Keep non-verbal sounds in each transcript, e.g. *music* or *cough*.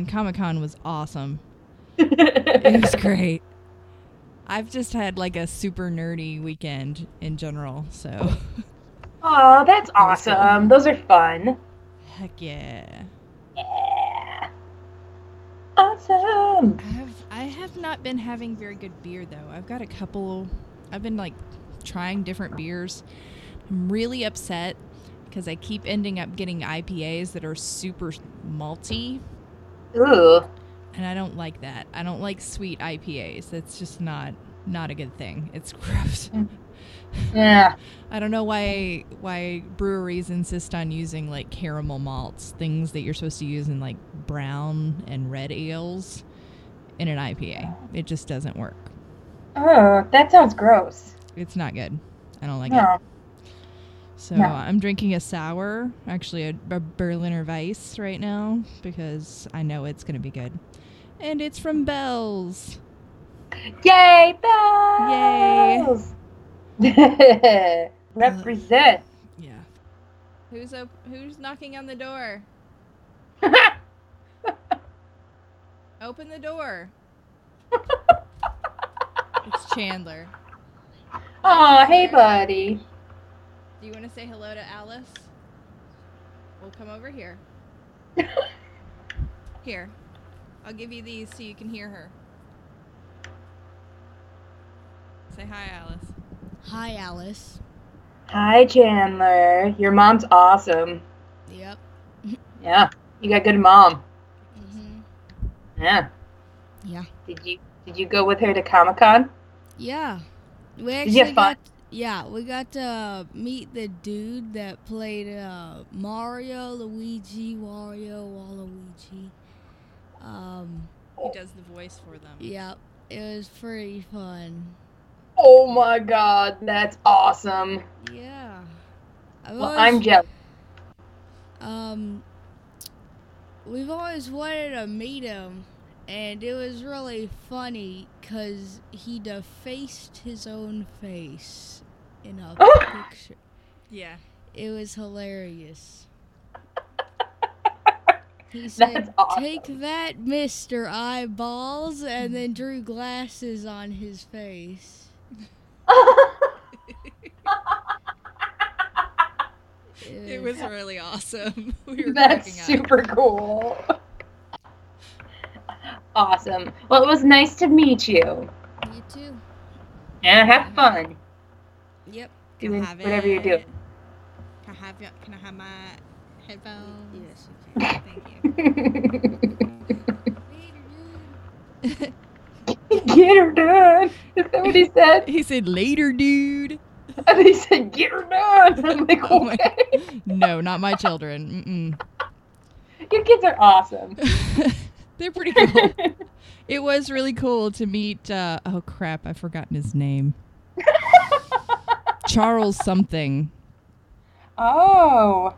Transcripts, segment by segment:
and Comic Con was awesome. It was *laughs* great. I've just had like a super nerdy weekend in general, so Oh, that's awesome. Those are fun. heck yeah. Yeah. Awesome. I have I have not been having very good beer though. I've got a couple. I've been like trying different beers. I'm really upset because I keep ending up getting IPAs that are super malty, Ooh. and I don't like that. I don't like sweet IPAs. That's just not not a good thing. It's *laughs* gross. Mm. *laughs* Yeah. I don't know why why breweries insist on using like caramel malts, things that you're supposed to use in like brown and red ales in an IPA. It just doesn't work. Oh, that sounds gross. It's not good. I don't like it. So No. I'm drinking a sour, actually a, a Berliner Weisse right now because I know it's going to be good. And it's from Bell's. Yay, Bell's! Yay! *laughs* Represent. Uh, yeah. Who's op- who's knocking on the door? *laughs* Open the door. *laughs* It's Chandler. oh, hey, buddy. Do you want to say hello to Alice? We'll come over here. *laughs* Here. I'll give you these so you can hear her. Say hi, Alice. Hi, Alice. Hi, Chandler. Your mom's awesome. Yep. *laughs* Yeah, you got a good mom. hmm Yeah. Yeah. Did you Did you go with her to Comic Con? Yeah. We Did actually you have fun? got. Yeah, we got to meet the dude that played uh, Mario, Luigi, Wario, Waluigi. Um, He does the voice for them. yep. It was pretty fun. Oh my God, that's awesome. Yeah. I've Well, always- I'm jealous. Um, we've always wanted to meet him, and it was really funny because he defaced his own face in a oh. picture. Yeah. It was hilarious. *laughs* He said, awesome. "Take that, Mister Eyeballs," and then drew glasses on his face. *laughs* It was really awesome. *laughs* we were That's up. super cool. Awesome. Well, it was nice to meet you. You too. And have uh-huh. fun Yep. Can I doing have whatever you're it? doing. Can I have, your- can I have my headphones? Yes, you can. Thank you. *laughs* Get her done. Is that what he said? He said, later, dude. *laughs* And he said, "Get her done." *laughs* I'm like, Oh my- No, not my children. Your kids are awesome. They're pretty cool. it was really cool to meet. Uh, oh crap, I've forgotten his name. Charles something. oh.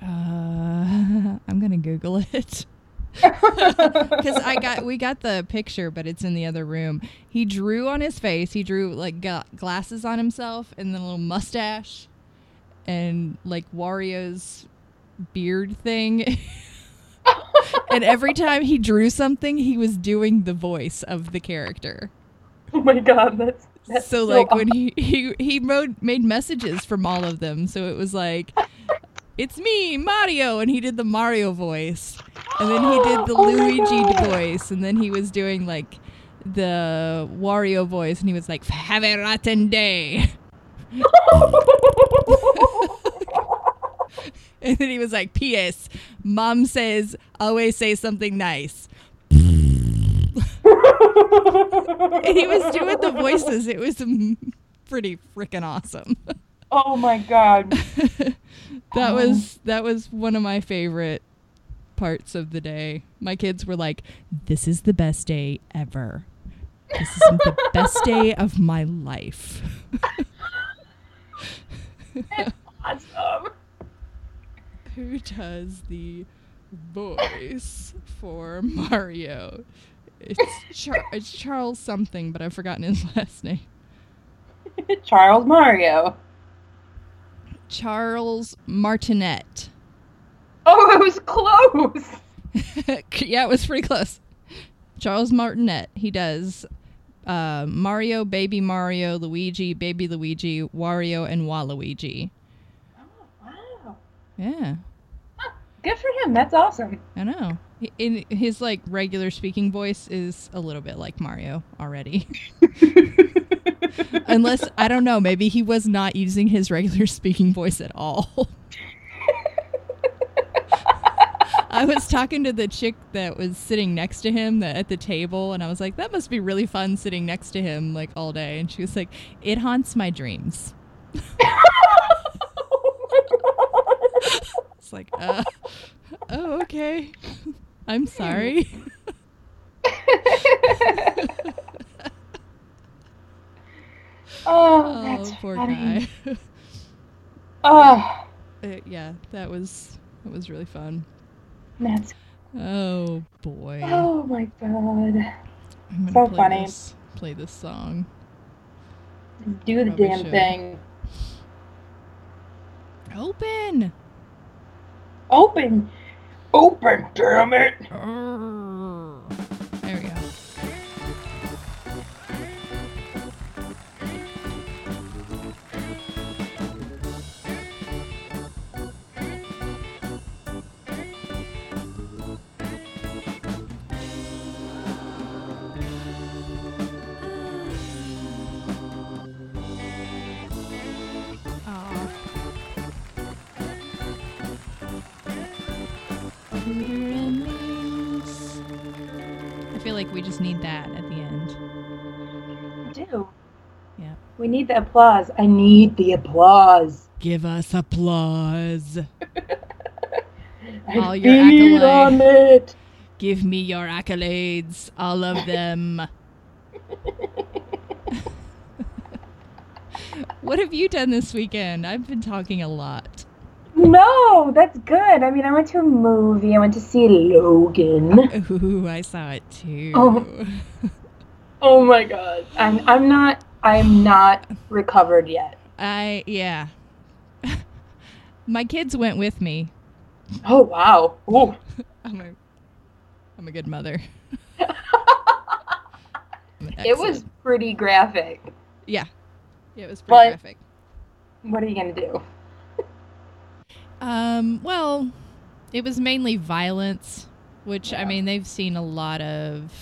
Uh, *laughs* I'm gonna Google it *laughs* because I got we got the picture, but it's in the other room. He drew on his face. He drew like glasses on himself and then a little mustache and like Wario's beard thing. *laughs* and every time he drew something, he was doing the voice of the character. oh my god, that's, that's so like when he he he made made messages from all of them so it was like it's me mario and he did the mario voice. And then he did the *gasps* Oh luigi voice and then he was doing like the wario voice and he was like have a rotten day. *laughs* And then he was like ps mom says always say something nice *laughs* *laughs* and *laughs* he was doing the voices it was *laughs* pretty freaking awesome oh my god. *laughs* that oh. was that was one of my favorite parts of the day. My kids were like, "This is the best day ever. This is the best day of my life." That's Awesome. Who does the voice for Mario? It's Char- it's Charles something, but I've forgotten his *laughs* last name. *laughs* Charles Mario. Charles Martinet. Oh, it was close. *laughs* yeah, it was pretty close. Charles Martinet. He does uh, Mario, Baby Mario, Luigi, Baby Luigi, Wario, and Waluigi. Oh, wow. Yeah, Good for him. That's awesome. I know. In his like regular speaking voice is a little bit like Mario already. *laughs* Unless I don't know, maybe he was not using his regular speaking voice at all. *laughs* I was talking to the chick that was sitting next to him at the table, and I was like, "That must be really fun sitting next to him like all day." And she was like, "It haunts my dreams." *laughs* It's like, uh, oh, okay. I'm sorry. *laughs* oh, that's oh, poor funny. guy. *laughs* Oh, Uh, yeah, that was that was really fun. that's. Oh boy. Oh my god. I'm so play funny. This, play this song. Do the Probably damn should. thing. Open. Open. Open, damn it. Like we just need that at the end. I do. Yeah. We need the applause. I need the applause. Give us applause. *laughs* All your feed accolade. on it. Give me your accolades, all of them. *laughs* *laughs* what have you done this weekend? I've been talking a lot. No, that's good. I mean, I went to a movie. I went to see Logan. Ooh, I saw it too. Oh. Oh my god. I'm I'm not I'm not recovered yet. I yeah. *laughs* My kids went with me. Oh wow. Ooh. *laughs* I'm a I'm a good mother. *laughs* It was pretty graphic. yeah. Yeah, it was pretty But- graphic. What are you gonna do? Um, well, it was mainly violence, which I mean they've seen a lot of.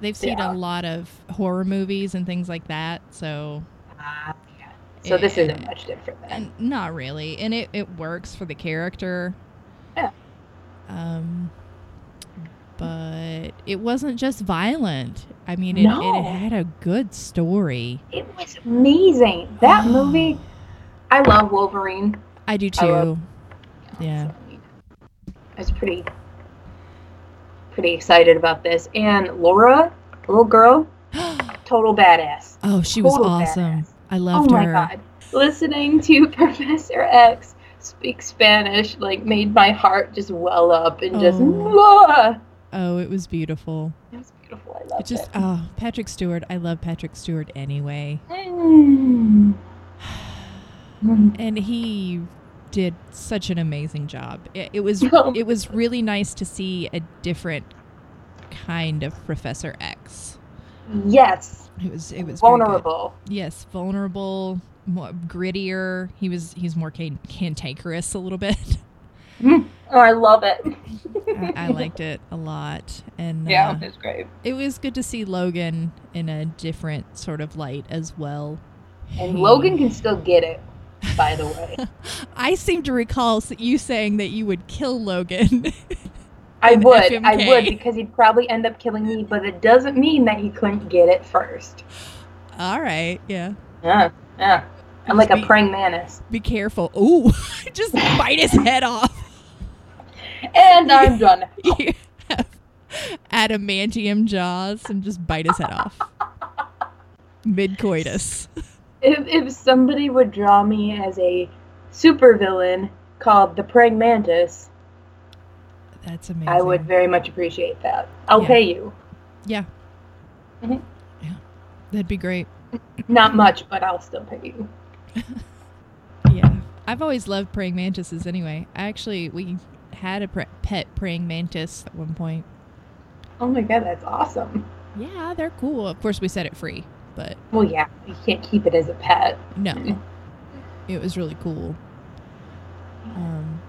They've seen Yeah. a lot of horror movies and things like that, so Ah, yeah. So this isn't much different then. and not really, and it it works for the character. Yeah. Um, but it wasn't just violent. I mean, it, No. it had a good story. It was amazing. That movie. I love Wolverine. I do I too. love- Yeah. so I was pretty, pretty excited about this. And Laura, little girl, *gasps* total badass. oh, she was awesome. badass. I loved her. oh my her. god. Listening to *laughs* Professor X speak Spanish like made my heart just well up and just Oh. "Mwah!" Oh, it was beautiful. it was beautiful. I loved It just it. oh, Patrick Stewart. I love Patrick Stewart anyway. Mm. Mm. And he did such an amazing job. It, it was *laughs* it was really nice to see a different kind of Professor X. Yes, It was it was vulnerable. Yes, vulnerable, more grittier. He was he's more can- cantankerous a little bit. *laughs* Oh, I love it. I, I liked it a lot, and Yeah, uh, was great. it was good to see Logan in a different sort of light as well. And He- Logan can still get it, by the way. *laughs* I seem to recall you saying that you would kill Logan. *laughs* I would, I would, because he'd probably end up killing me, but it doesn't mean that he couldn't get it first. All right, yeah. Yeah, yeah. I'm like a praying mantis. Be careful. Ooh, *laughs* just bite his head off. And I'm done. Adamantium jaws and just bite his head off. Mid coitus. If, if somebody would draw me as a supervillain called the praying mantis, That's amazing. I would very much appreciate that. I'll Yeah. pay you. Yeah. Mhm. Yeah. That'd be great. Not much, but I'll still pay you. *laughs* Yeah. I've always loved praying mantises anyway. I actually we had a pre- pet praying mantis at one point. Oh my god, that's awesome. Yeah, they're cool. Of course, we set it free, but Well, yeah, you can't keep it as a pet. no, it was really cool. Um,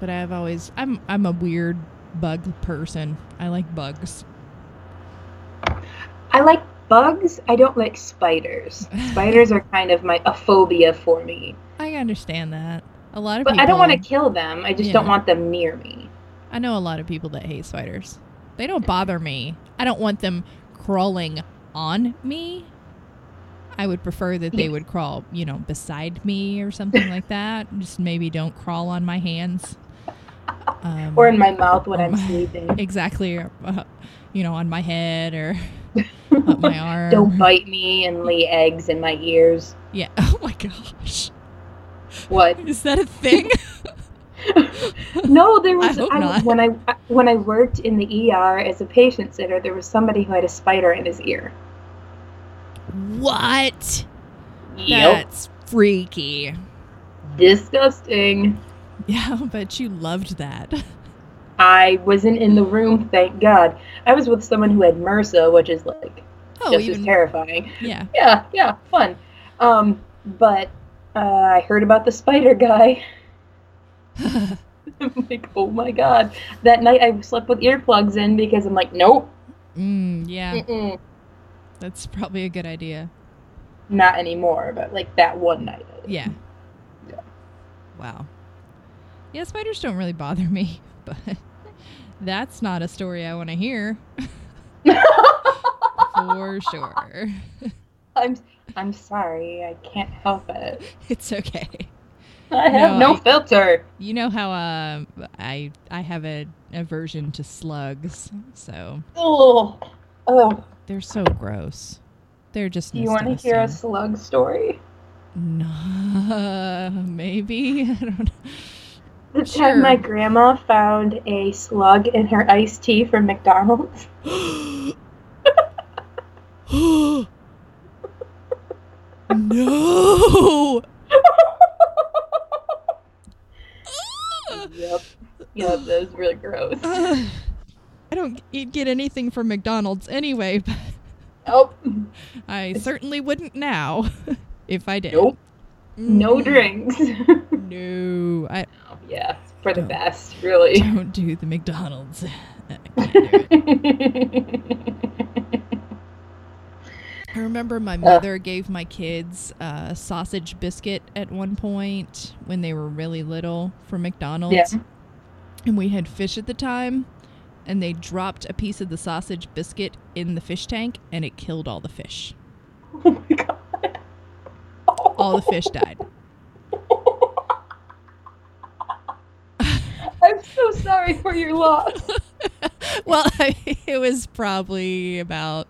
but I've always I'm I'm a weird bug person. I like bugs. I like bugs. I don't like spiders. *laughs* Spiders are kind of my a phobia for me. I understand that. A lot of But people. I don't want to kill them. I just don't want them near me. I know a lot of people that hate spiders. They don't bother me. I don't want them crawling on me. I would prefer that they would crawl, you know, beside me or something like that. Just maybe don't crawl on my hands. Um, Or in my mouth when I'm my- *laughs* sleeping. exactly, uh, you know, on my head or *laughs* up my arm. Don't bite me and lay eggs in my ears. Yeah. *laughs* Oh my gosh. What? Is that a thing? No, *laughs* there was I I- when I when I worked in the ER as a patient sitter. There was somebody who had a spider in his ear. what? Yep. That's freaky. Disgusting. Yeah, *laughs* but you loved that. I wasn't in the room, thank God. I was with someone who had MRSA, which is like Oh, just even as terrifying. yeah. Yeah, yeah, fun. Um, but uh, I heard about the spider guy. I'm like, oh my god. That night I slept with earplugs in because I'm like, nope, mm, yeah, mm-mm, that's probably a good idea. not anymore. But like that one night. Yeah. Yeah. Wow. Yeah, spiders don't really bother me, *laughs* but that's not a story I want to hear *laughs* for sure. I'm I'm sorry, I can't help it. *laughs* It's okay. *laughs* I have No, no, I- filter. You know how um I I have a aversion to slugs, so Oh, oh. they're so gross. They're just. Do you want to hear a slug story? No, *laughs* maybe *laughs* I don't know. The Sure. time my grandma found a slug in her iced tea from McDonald's. *gasps* *gasps* no. Yep. *laughs* Yep, that was really gross. Ugh. *sighs* I don't eat, get anything from McDonald's anyway, *laughs* but Nope. I certainly wouldn't now *laughs* if I did. Nope. No Mm, drinks. No, I yeah, for the best, really. don't do the McDonald's. I can't do it. I remember my uh. mother gave my kids a sausage biscuit at one point when they were really little from McDonald's. Yeah. And we had fish at the time, and they dropped a piece of the sausage biscuit in the fish tank, and it killed all the fish. *laughs* oh my god. All the fish died. *laughs* I'm so sorry for your loss. *laughs* well, it was probably about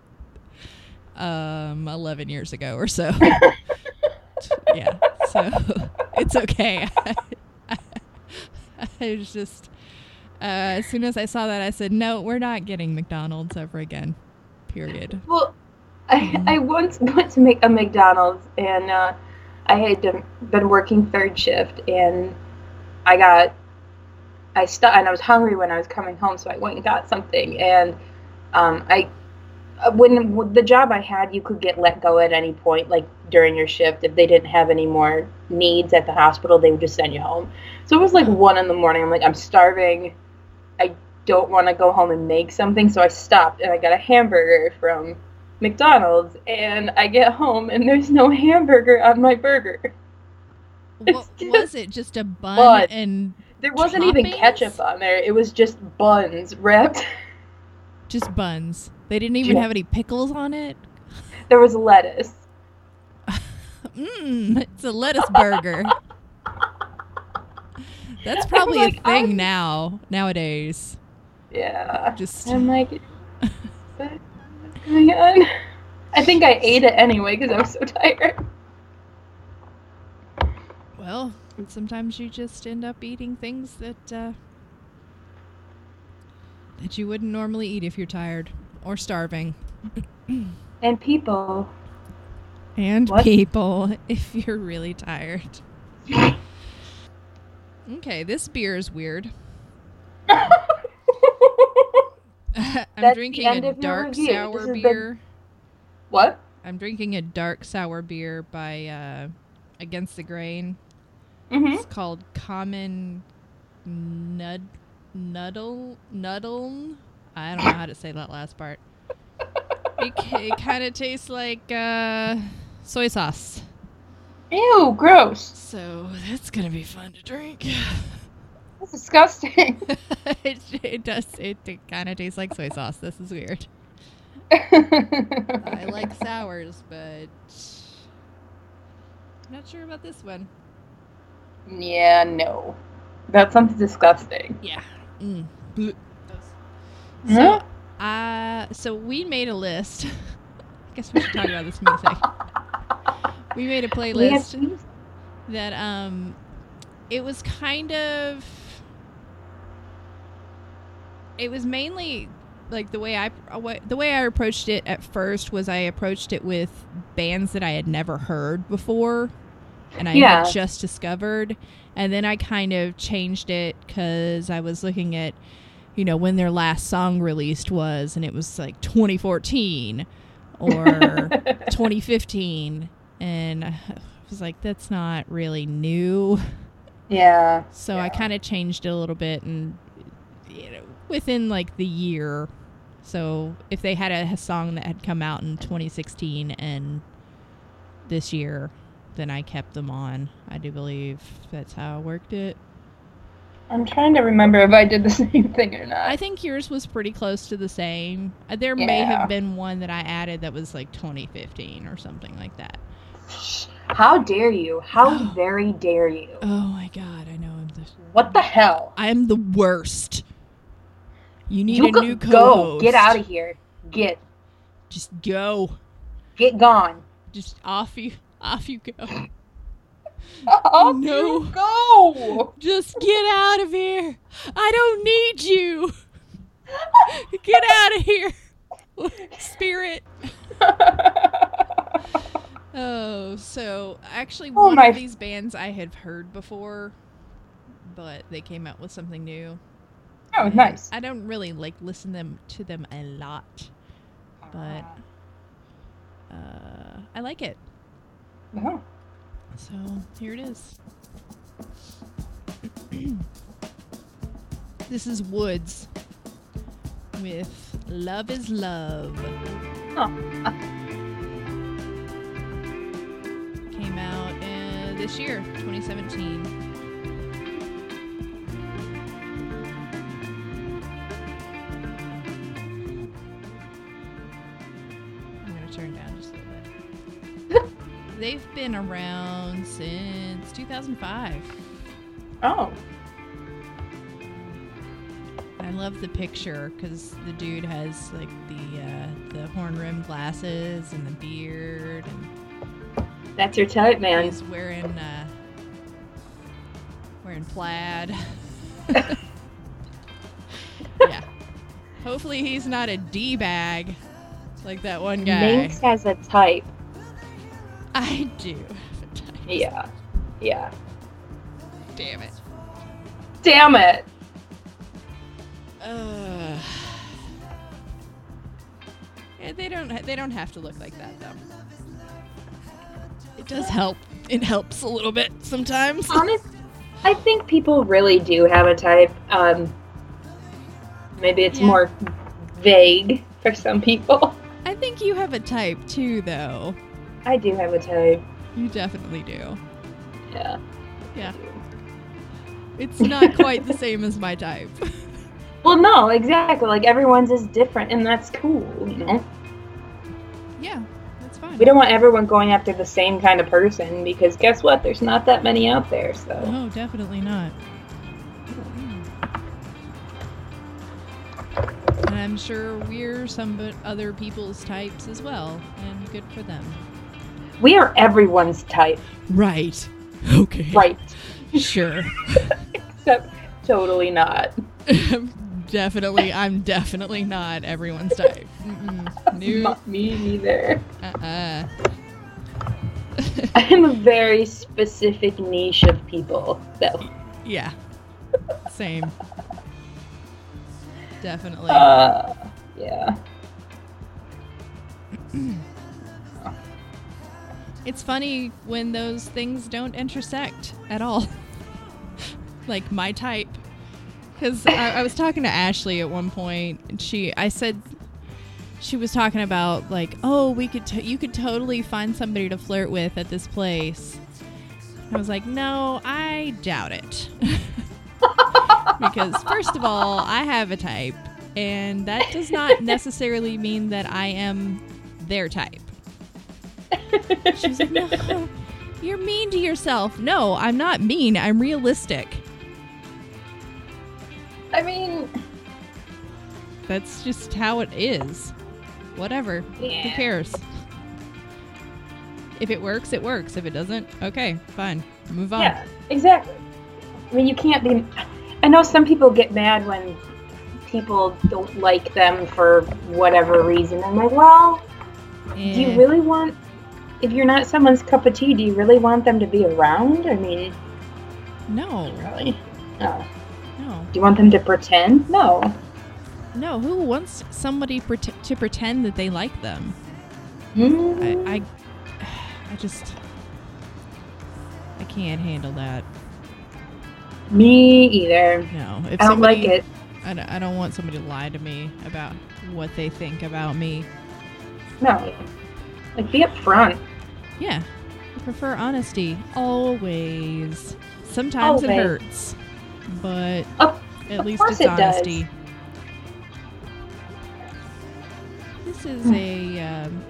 um 11 years ago or so. *laughs* yeah. So *laughs* it's okay. *laughs* I was just uh, as soon as I saw that I said, "No, we're not getting McDonald's ever again." Period. Well, I, I once went to make a McDonald's and uh, I had been working third shift and I got I stu- and I was hungry when I was coming home, so I went and got something and um, I Uh, when when the job I had, you could get let go at any point, like during your shift. If they didn't have any more needs at the hospital, they would just send you home. So it was like one in the morning. I'm like, I'm starving. I don't want to go home and make something, so I stopped and I got a hamburger from McDonald's. And I get home and there's no hamburger on my burger. *laughs* What was it? Just a bun bun. and There wasn't even ketchup on there. It was just buns wrapped. just buns. They didn't even have any pickles on it. there was lettuce. Mmm, *laughs* it's a lettuce burger. That's probably like, a thing I'm- now nowadays. Yeah. Just I'm like, *laughs* what's going on? I think I ate it anyway because I was so tired. well, sometimes you just end up eating things that uh, that you wouldn't normally eat if you're tired or starving. And people. And What? people, if you're really tired. Okay, this beer is weird. *laughs* I'm the drinking a dark sour beer. what? I'm drinking a dark sour beer by uh, Against the Grain. Mm-hmm. It's called Common Nud Nuddle Nuddle. I don't know how to say that last part. It, it kind of tastes like uh, soy sauce. Ew, gross. So that's gonna be fun to drink. *laughs* That's disgusting. *laughs* it, it does. It, kind of tastes like soy sauce. This is weird. *laughs* I like sours, but I'm not sure about this one. yeah, no. That sounds disgusting. Yeah. Mm. So, uh, so we made a list. *laughs* I guess we should talk about this music. We made a *laughs* playlist that um, it was kind of. It was mainly like the way I uh, the way I approached it at first was I approached it with bands that I had never heard before, and I Yeah. had just discovered, and then I kind of changed it because I was looking at, you know, when their last song released was, and it was like 2014 or *laughs* 2015, and uh, I was like, that's not really new. Yeah. So I kind of changed it a little bit, and you know, within like the year. So if they had a, a song that had come out in 2016 and this year, then I kept them on. I do believe that's how I worked it. I'm trying to remember if I did the *laughs* same thing or not. I think yours was pretty close to the same. Uh, There may have been one that I added that was like 2015 or something like that. How dare you? How Oh. *gasps* very dare you? Oh my god, I know I'm the What the hell? I am the worst. You need you a go, new go. co-host. Get out of here. Get. Just go. Get gone. Just off you *laughs* off you go. Off No. you go. Just get out of here. I don't need you. Get out of here. Spirit. *laughs* Oh, so actually Oh one my- of these bands I had heard before, but they came out with something new. oh, nice. I don't really like listen them to them a lot, but uh, I like it. Oh. So here it is. *clears throat* this is Woods with Love is Love. Oh. Came out uh, this year, 2017. They've been around since 2005. Oh. I love the picture because the dude has like the uh, the horn rim glasses and the beard, and That's your type, man. he's wearing uh, wearing plaid. *laughs* yeah. Hopefully he's not a d bag like that one guy. Minx has a type. I do. have a type. Yeah. Yeah. Damn it. Damn it. Ugh. Yeah, they don't. They don't have to look like that though. It does help. It helps a little bit sometimes. *laughs* Honest, I think people really do have a type. Um, maybe it's Yeah. more vague for some people. I think you have a type too, though. I do have a type. You definitely do. Yeah. Yeah. It's not quite the same as my type. *laughs* Well, no, exactly. Like everyone's is different, and that's cool. You know, yeah, that's fine. we don't want everyone going after the same kind of person because guess what? There's not that many out there. So No, definitely not. And I'm sure we're some but other people's types as well, and good for them. We are everyone's type, Right. *laughs* Okay. right? Sure. *laughs* Except totally not. *laughs* definitely, I'm definitely not everyone's type. Not me neither. Uh-uh. I am a very specific niche of people, though. Yeah. Same. Definitely. Uh, yeah. *clears throat* It's funny when those things don't intersect at all. *laughs* like my type. Because I, I was talking to Ashley at one point, and she, I said, she was talking about like, oh, we could, t- you could totally find somebody to flirt with at this place. I was like, no, I doubt it. *laughs* because first of all, I have a type, and that does not necessarily mean that I am their type. *laughs* She was like, no, you're mean to yourself. No, I'm not mean. I'm realistic. I mean, That's just how it is. Whatever. Who cares? If it works, it works. If it doesn't, okay, fine. Move on. yeah, exactly. I mean, you can't be. I know some people get mad when people don't like them for whatever reason. I'm like, well, do you really want? If you're not someone's cup of tea, do you really want them to be around? I mean, No, really? No. no, Do you want them to pretend? No. no. Who wants somebody pret- to pretend that they like them? Mm. I, I, *sighs* I just, I can't handle that. Me either. No, if I don't somebody, like it. I don't, I don't want somebody to lie to me about what they think about me. No. Like, be upfront. Yeah, I prefer honesty always. Sometimes it hurts, but Of- at of least it's it does. honesty. This is a um,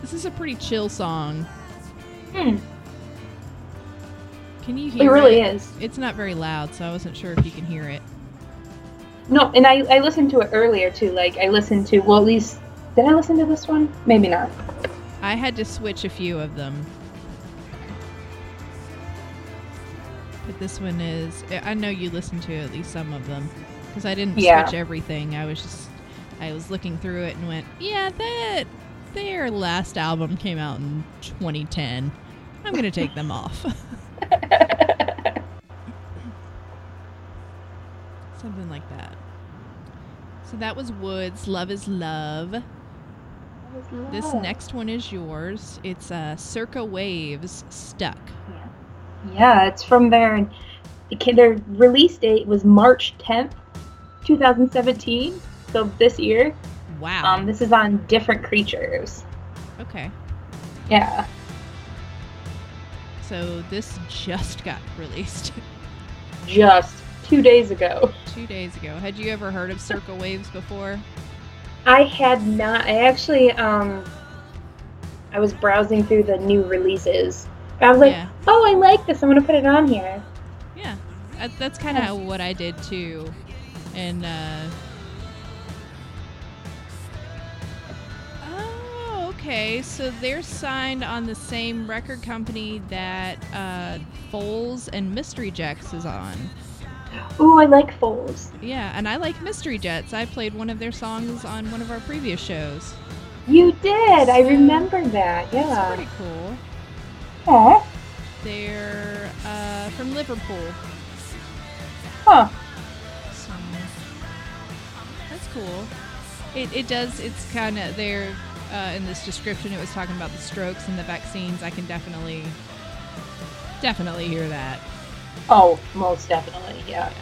this is a pretty chill song. Hmm. Can you hear It really is. It's not very loud, so I wasn't sure if you can hear it. No, and I, I listened to it earlier too. Like, I listened to, well, at least, did I listen to this one? Maybe not. I had to switch a few of them. But this one is. I know you listened to at least some of them. Because I didn't Yeah. switch everything. I was just. I was looking through it and went, yeah, that. Their last album came out in 2010. I'm going to take them off. *laughs* *laughs* Something like that. So that was Woods. Love is Love. This next one is yours. It's uh, Circa Waves Stuck. Yeah, it's from their, their release date was March 10th, 2017. So this year. Wow. Um, this is on Different Creatures. okay. Yeah. So this just got *laughs* released Just two days ago. two days ago. Had you ever heard of Circa Waves before? I had not. I actually, um, I was browsing through the new releases. I was like, yeah. oh, I like this. I'm gonna put it on here. Yeah. That, that's kind of what I did too. And, uh. Oh, okay. So they're signed on the same record company that uh, Foals and Mystery Jacks is on. Ooh, I like Foals. Yeah, and I like Mystery Jets. I played one of their songs on one of our previous shows. You did. I remember that. It's Yeah. pretty cool. Aw. They're uh, from Liverpool. Huh. So that's cool. It, it does. It's kind of there uh, in this description. It was talking about the strokes and the vaccines. I can definitely, definitely hear that. Oh, most definitely. Yeah.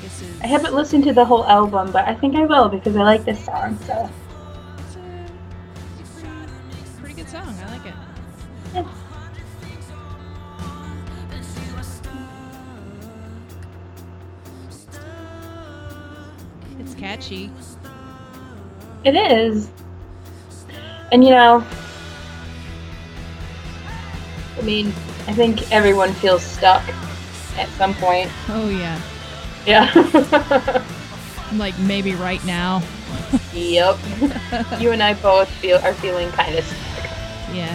This is. I haven't listened to the whole album, but I think I will because I like this song. So. It's a, it's a pretty, good song. I like it. Yeah. It's catchy. It is. And you know, mean, I think everyone feels stuck at some point. Oh yeah. Yeah. *laughs* Like maybe right now. yep. *laughs* you and I both feel are feeling kind of stuck. Yeah.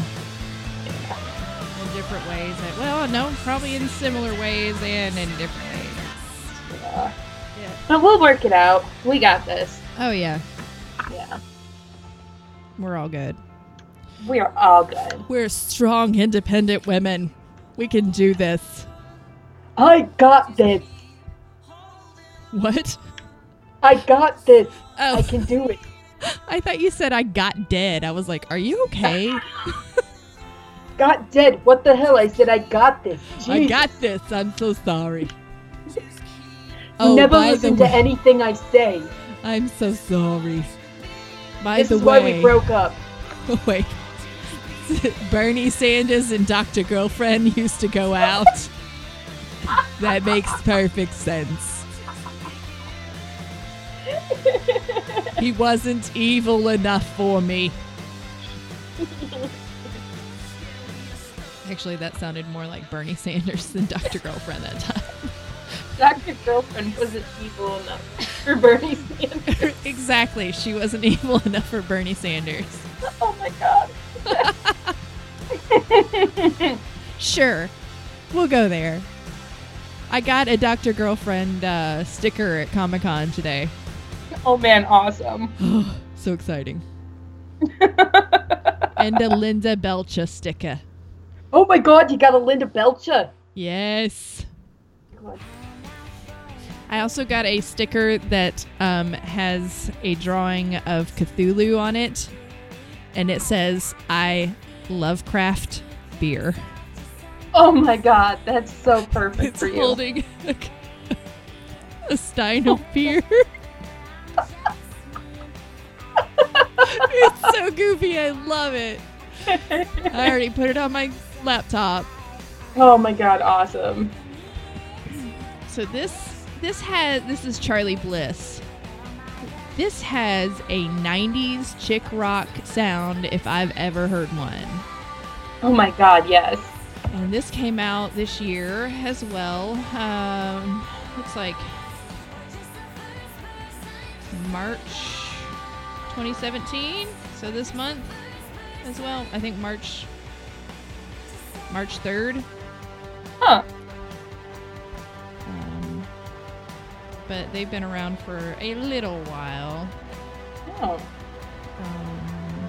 In different ways. Well, no, probably in similar ways and in different ways. Yeah. Yeah. But we'll work it out. We got this. Oh yeah. Yeah. We're all good. We are all good. We're strong, independent women. We can do this. I got this. What? I got this. Oh, I can do it. *laughs* I thought you said I got dead. I was like, are you okay? *laughs* Got dead. What the hell? I said I got this. *laughs* I got this. I'm so sorry. Oh, never listen to way, anything I say. I'm so sorry. By This the is way, why we broke up. wait. *laughs* Bernie Sanders and Dr. Girlfriend used to go out. that makes perfect sense. He wasn't evil enough for me. Actually, that sounded more like Bernie Sanders than Dr. Girlfriend that time. Dr. Girlfriend wasn't evil enough for Bernie Sanders. *laughs* exactly. She wasn't *laughs* evil enough for Bernie Sanders. Oh my god. *laughs* Sure. We'll go there. I got a Dr. Girlfriend uh, sticker at Comic Con today. oh man, awesome. *gasps* so exciting. *laughs* And a Linda Belcher sticker. oh my god, you got a Linda Belcher. Yes. God. I also got a sticker that um, has a drawing of Cthulhu on it. And it says, I love craft beer. Oh my god, that's so perfect It's for you. holding a, *laughs* a stein of *laughs* beer. it's so goofy. I love it. I already put it on my laptop. Oh my god, awesome. So this this has this is Charly Bliss. This has a 90s chick rock sound if I've ever heard one. Oh my god, yes. And this came out this year as well. Um, looks like March 2017. So this month as well. I think March March 3rd. Huh. But they've been around for a little while. Oh. Um,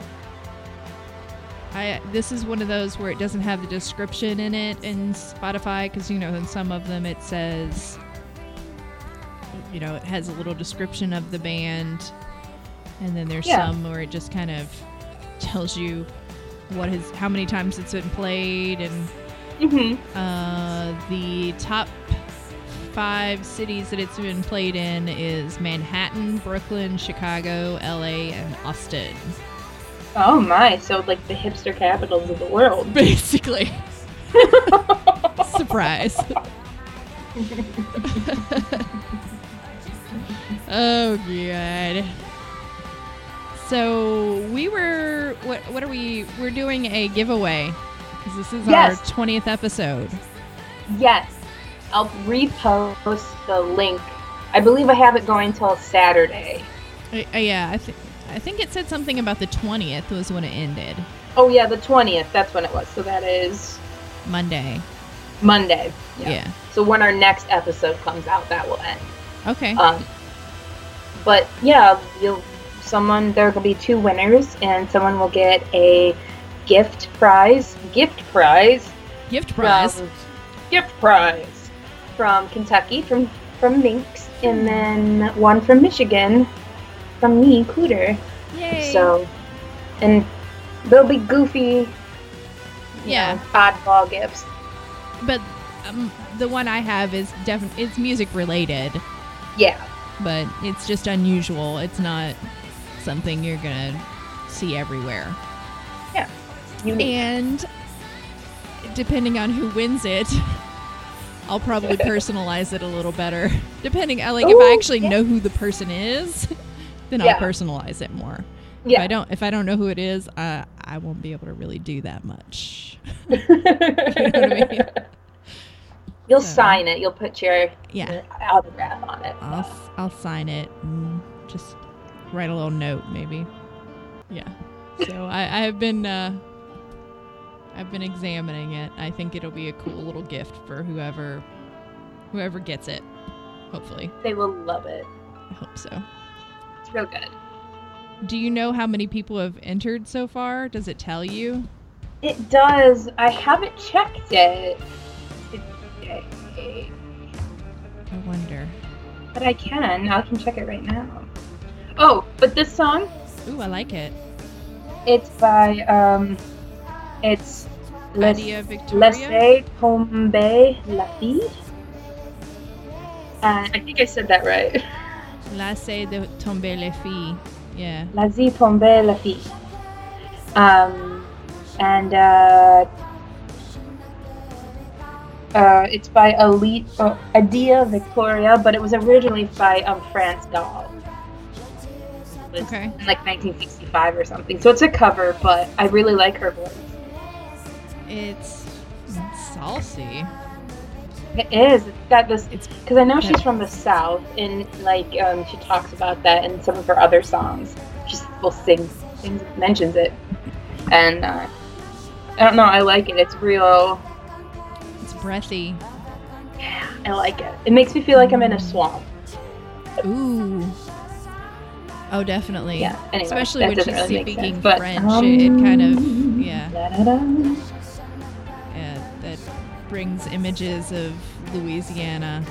I this is one of those where it doesn't have the description in it in Spotify because you know in some of them it says you know it has a little description of the band and then there's Yeah. some where it just kind of tells you what is how many times it's been played and Mm-hmm. uh, the top five cities that it's been played in is Manhattan, Brooklyn, Chicago, LA, and Austin. Oh my, so like the hipster capitals of the world. *laughs* Basically. *laughs* Surprise. *laughs* oh god. So we were what what are we we're doing a giveaway because this is Yes. our 20th episode. yes. I'll repost the link. I believe I have it going till Saturday. Uh, uh, yeah, I think I think it said something about the 20th was when it ended. Oh yeah, the 20th. That's when it was. So that is Monday. Monday. Yeah. yeah. So when our next episode comes out, that will end. Okay. Um, but yeah, you'll someone there will be two winners, and someone will get a gift prize. Gift prize. Gift prize. From, gift prize from Kentucky from from Minx, and then one from Michigan from me, Cooter. Yay. So, and they'll be goofy. Yeah. know, oddball gifts. but um, the one I have is definitely it's music related, Yeah. but it's just unusual. It's not something you're gonna see everywhere. Unique. And depending on who wins it, *laughs* I'll probably *laughs* personalize it a little better. Depending, I like if I actually yeah. know who the person is, *laughs* then Yeah. I'll personalize it more. If. I don't, if I don't know who it is, uh, I won't be able to really do that much. *laughs* you know what I mean? You'll So- sign it. You'll put your Yeah. autograph on it. I'll I'll sign it and just write a little note maybe. Yeah. So I I've been uh I've been examining it. I think it'll be a cool little gift for whoever whoever gets it. Hopefully. They will love it. I hope so. It's real good. Do you know how many people have entered so far? Does it tell you? It does. I haven't checked it. today, I wonder. But I can. I can check it right now. Oh, but this song, Ooh, I like it. it's by um, it's Les, Adia Victoria. Laissez tomber la fille. Uh, I think I said that right. Laissez de tomber les filles. Yeah. Laissez tomber la fille. Um, and uh, uh, it's by Elite uh, Adia Victoria, but it was originally by um, France Gall. It was Okay. in like 1965 or something. So it's a cover, but I really like her voice. It's saucy. It is. It's got this. It's Because I know she's from the South, and like um, she talks about that in some of her other songs. She will sing, sings, mentions it, and uh, I don't know. I like it. It's real. it's breathy. Yeah, I like it. It makes me feel like I'm in a swamp. Ooh. Oh, definitely. Yeah. Anyway, Especially when she's really speaking sense, but, French, it, kind of um, yeah, da-da-da. Brings images of Louisiana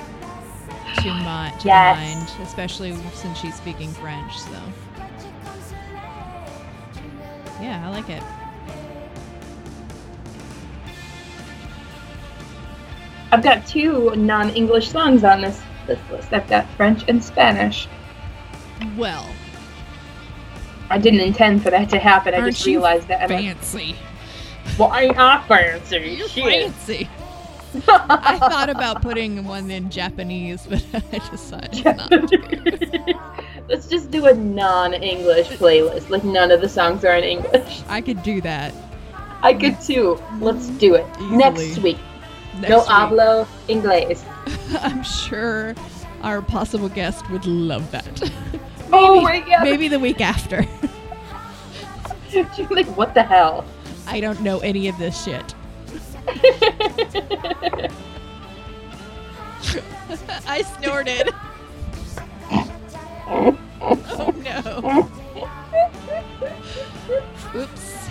to mind, to Yes. mind, especially since she's speaking French. So yeah, I like it. I've got two non-English songs on this this list. I've got French and Spanish. Well, I didn't intend for that to happen. I just realized that. I'm like, fancy, well, I not fancy. you're fancy. *laughs* I thought about putting one in Japanese, but *laughs* I decided not to. Let's just do a non-English playlist. Like none of the songs are in English. I could do that. I could too. Let's do it next week. Next no week. hablo inglés. *laughs* I'm sure our possible guest would love that. Oh my god! Maybe the week after. She's like, what the hell? I don't know any of this shit. I snorted. oh no. Oops.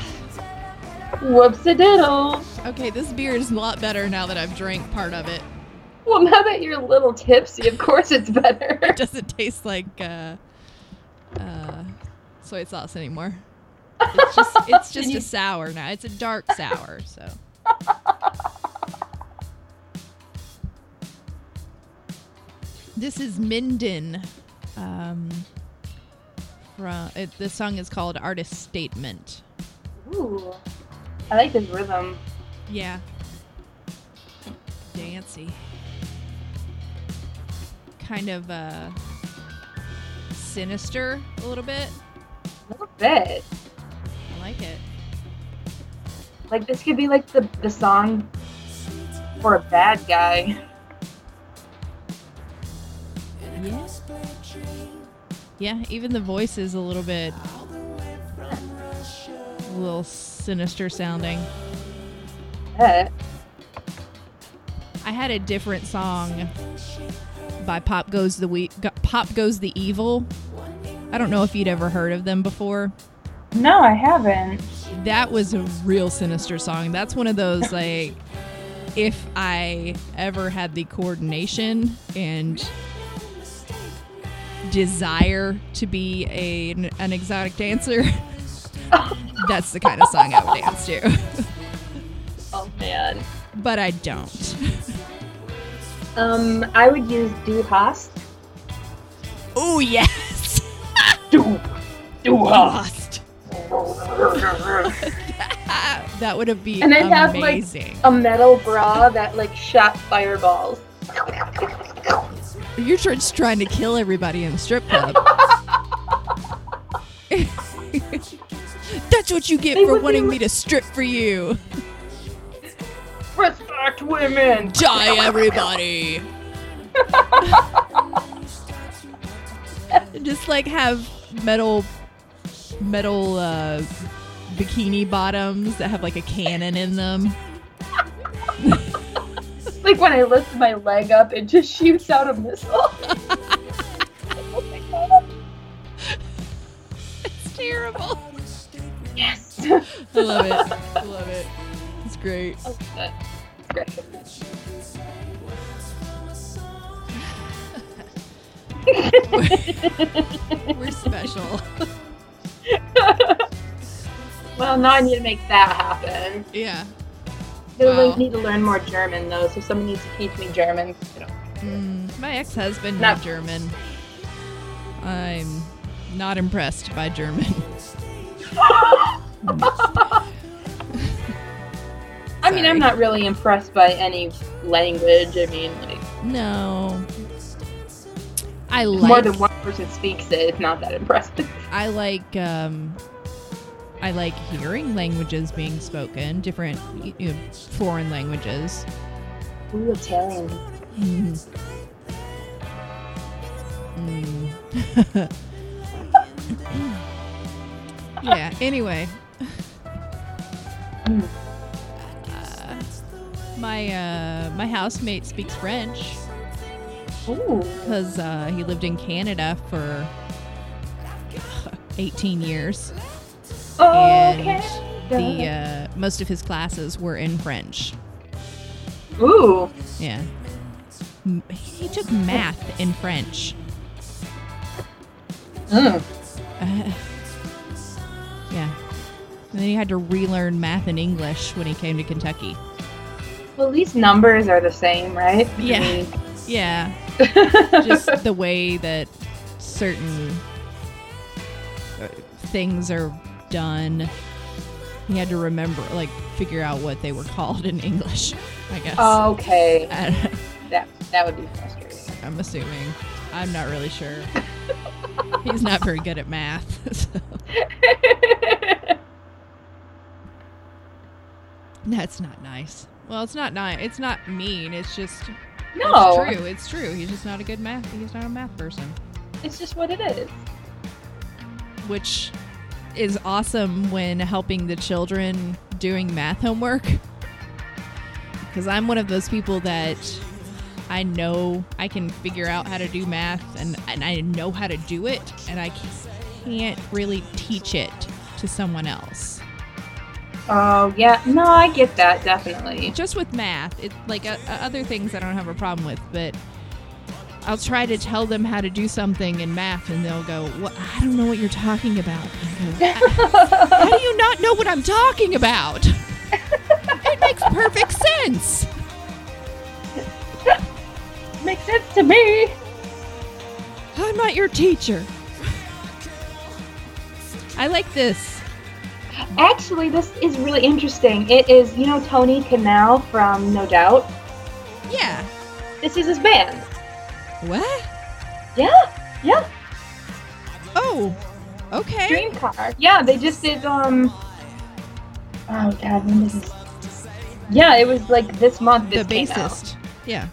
Whoopsie diddle. Okay, this beer is a lot better now that I've drank part of it. Well, now that you're a little tipsy, of course it's better. *laughs* It doesn't taste like uh, uh, soy sauce anymore. It's just it's *laughs* just you- a sour now. It's a dark sour, so. This is Minden. Um, from it, the song is called "Artist Statement." Ooh, I like this rhythm. Yeah. Dancy. Kind of uh sinister a little bit. A little bit. I like it. Like this could be like the the song for a bad guy. Yeah. Yeah, even the voice is a little bit a little sinister sounding. I had a different song by Pop Goes the we- Pop Goes the Evil. I don't know if you'd ever heard of them before. No, I haven't. That was a real sinister song. That's one of those *laughs* like if I ever had the coordination and desire to be a, an exotic dancer, *laughs* that's the kind of song I would dance to. Oh man. but I don't. *laughs* Um, I would use Du Hast. Oh yes. Du, Du Lost. *laughs* that would have been And have, like, amazing. A metal bra that like shot fireballs. You're just trying to kill everybody in the strip club. *laughs* *laughs* That's what you get They for wanting me to strip for you. Respect women. Die, everybody. just like have metal, metal uh, bikini bottoms that have like a cannon in them. *laughs* Like when I lift my leg up, it just shoots out a missile. oh. *laughs* It's terrible. Yes. I love it. I love it. It's great. Oh, good. Great. *laughs* We're special. *laughs* well, now I need to make that happen. yeah. I Wow. need to learn more German though, so someone needs to teach me German. You know. Mm, my ex-husband Not- German. I'm not impressed by German. *laughs* I mean, I'm not really impressed by any language. I mean, like No. I like more than one person speaks it, it's not that impressive. I like um I like hearing languages being spoken, different you know, foreign languages. Ooh, Italian. Mm. Mm. *laughs* yeah, anyway. Mm. Uh, my uh, my housemate speaks French. Because uh, he lived in Canada for *sighs* 18 years. Okay. The uh, most of his classes were in French. Ooh. Yeah. He took math in French. Mm. Uh, yeah. And then he had to relearn math and English when he came to Kentucky. Well, at least numbers are the same, right? Yeah. Yeah. Just the way that certain things are done. He had to remember, like, figure out what they were called in English, I guess. okay. *laughs* That that would be frustrating. I'm assuming. I'm not really sure. He's not very good at math. *laughs* so that's not nice. Well, it's not nice. It's not mean. It's just no, it's true. It's true. He's just not a good math. He's not a math person, it's just what it is. which is awesome when helping the children doing math homework. Because I'm one of those people that I know I can figure out how to do math and, and I know how to do it, and I can't really teach it to someone else. Oh yeah, no, I get that definitely. Just with math, it like uh, other things I don't have a problem with, but I'll try to tell them how to do something in math, and they'll go, "Well, I don't know what you're talking about." Go, *laughs* How do you not know what I'm talking about? it makes perfect sense. *laughs* Makes sense to me. I'm not your teacher. I like this. Actually, this is really interesting. It is, you know, Tony Kanal from No Doubt. Yeah. This is his band. What? Yeah, yeah. Oh. Okay. Dream Car. Yeah, they just did. Um. Oh God, when did this? Yeah, it was like this month. the This out. bassist. Yeah.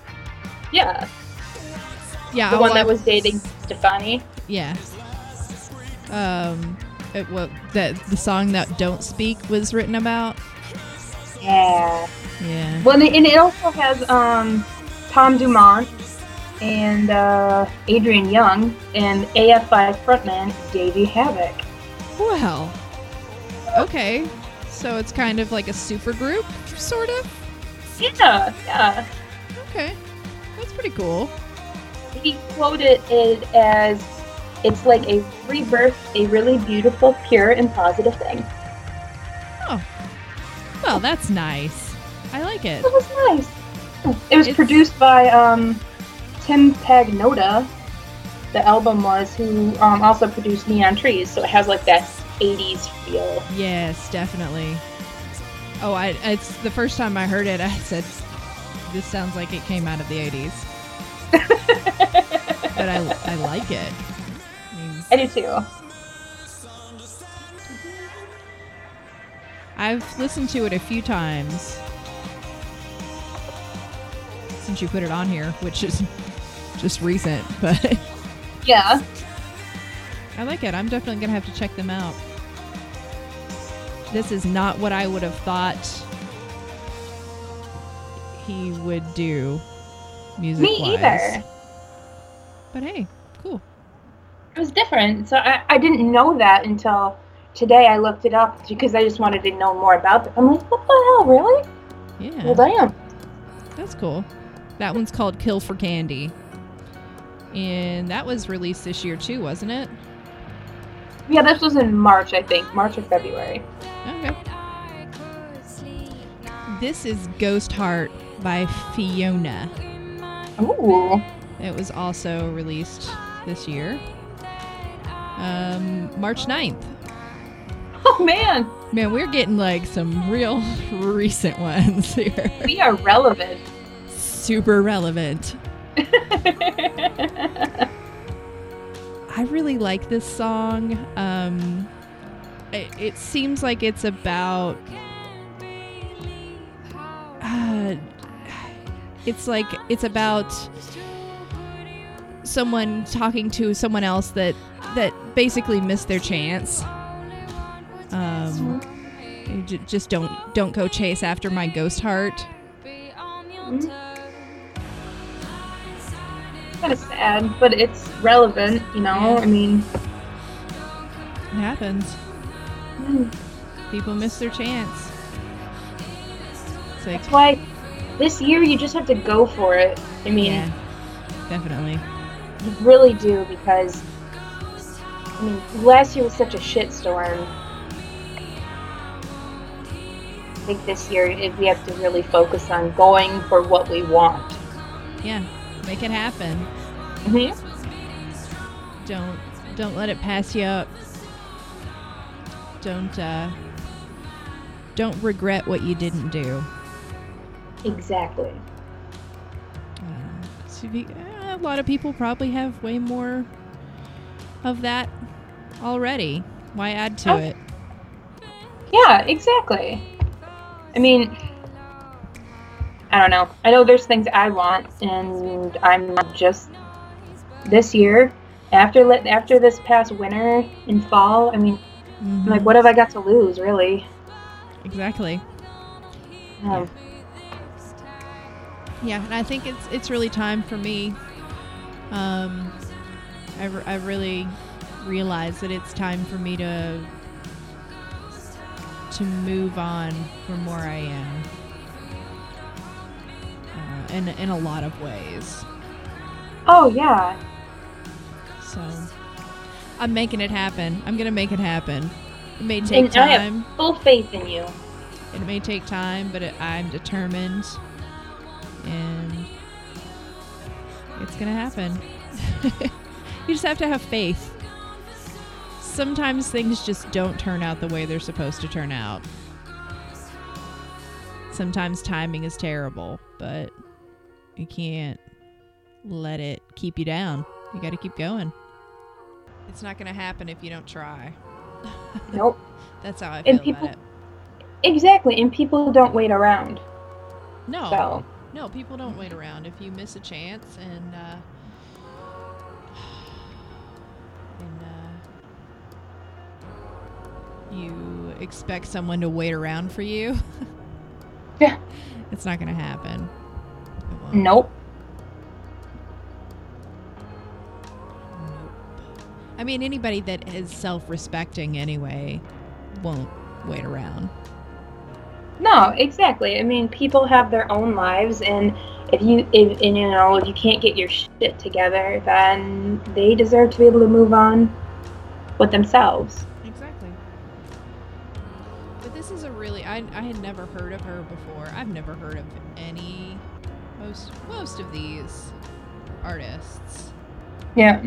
Yeah, Yeah. the one I- that was dating Stefani. Yeah. Um. It, what the the song that "Don't Speak" was written about. Yeah. Yeah. Well, and it, and it also has um Tom Dumont and uh, Adrian Young and AFI frontman Davey Havok. Well. Okay. So it's kind of like a super group, sort of. Yeah, yeah. Okay. That's pretty cool. He quoted it as it's like a rebirth, a really beautiful, pure, and positive thing. Oh, well, that's nice. I like it. It was nice. It was It's- produced by um, Tim Pagnotta. The album was who um, also produced Neon Trees, so it has like that 80s feel. Yes, definitely. Oh, I it's the first time I heard it. *laughs* I said, "This sounds like it came out of the '80s," *laughs* but I I like it. I do too. I've listened to it a few times since you put it on here, which is just recent, *laughs* but Yeah. I like it. I'm definitely gonna have to check them out. This is not what I would have thought he would do music Me either. But hey, cool. It was different. So I, I didn't know that until today. I looked it up because I just wanted to know more about it. I'm like, what the hell, really? Yeah. Well, damn. That's cool. That one's called Kill for Candy. And that was released this year too, wasn't it? Yeah, this was in March, I think, March or February. Okay. This is Ghost Heart by Fiona. Ooh. It was also released this year. Um, March 9th. Oh man, Man, we're getting like some real *laughs* recent ones here. we are relevant. Super relevant. *laughs* I really like this song. Um, it, it seems like it's about. Uh, it's like it's about someone talking to someone else that that basically missed their chance. Um, you j- just don't don't go chase after my ghost heart. kind of sad, but it's relevant, you know. I mean, It happens. mm, People miss their chance. It's like, that's why this year you just have to go for it. I mean, yeah, definitely. You really do because I mean, last year was such a shitstorm. I think this year we have to really focus on going for what we want. Yeah, make it happen. Mm-hmm. Don't don't let it pass you up. Don't uh, don't regret what you didn't do. Exactly. Uh, so if you- a lot of people probably have way more of that already. Why add to Oh. it? Yeah, exactly. I mean, I don't know. I know there's things I want, and I'm just this year after after this past winter and fall. I mean, I'm like, what have I got to lose, really? Exactly. Um, Yeah, and I think it's it's really time for me. Um, I, I really realized that it's time for me to to move on from where I am. Uh, in in a lot of ways. Oh yeah, So I'm making it happen. I'm gonna make it happen. It may take And I have- time. full faith in you. It may take time, but it, I'm determined, and it's gonna happen. *laughs* you just have to have faith. Sometimes things just don't turn out the way they're supposed to turn out. Sometimes timing is terrible, but you can't let it keep you down. You got to keep going. It's not gonna happen if you don't try. *laughs* Nope. That's how I feel And people- about it. Exactly, and people don't wait around. No, So No, people don't wait around. If you miss a chance and uh, *sighs* and uh, you expect someone to wait around for you, *laughs* Yeah. it's not to happen. Nope. Nope. I mean, anybody that is self-respecting anyway won't wait around. No, exactly. I mean, people have their own lives, and if you, if and, you know, if you can't get your shit together, then they deserve to be able to move on with themselves. Exactly. But this is a really I I had never heard of her before. I've never heard of any most most of these artists. Yeah.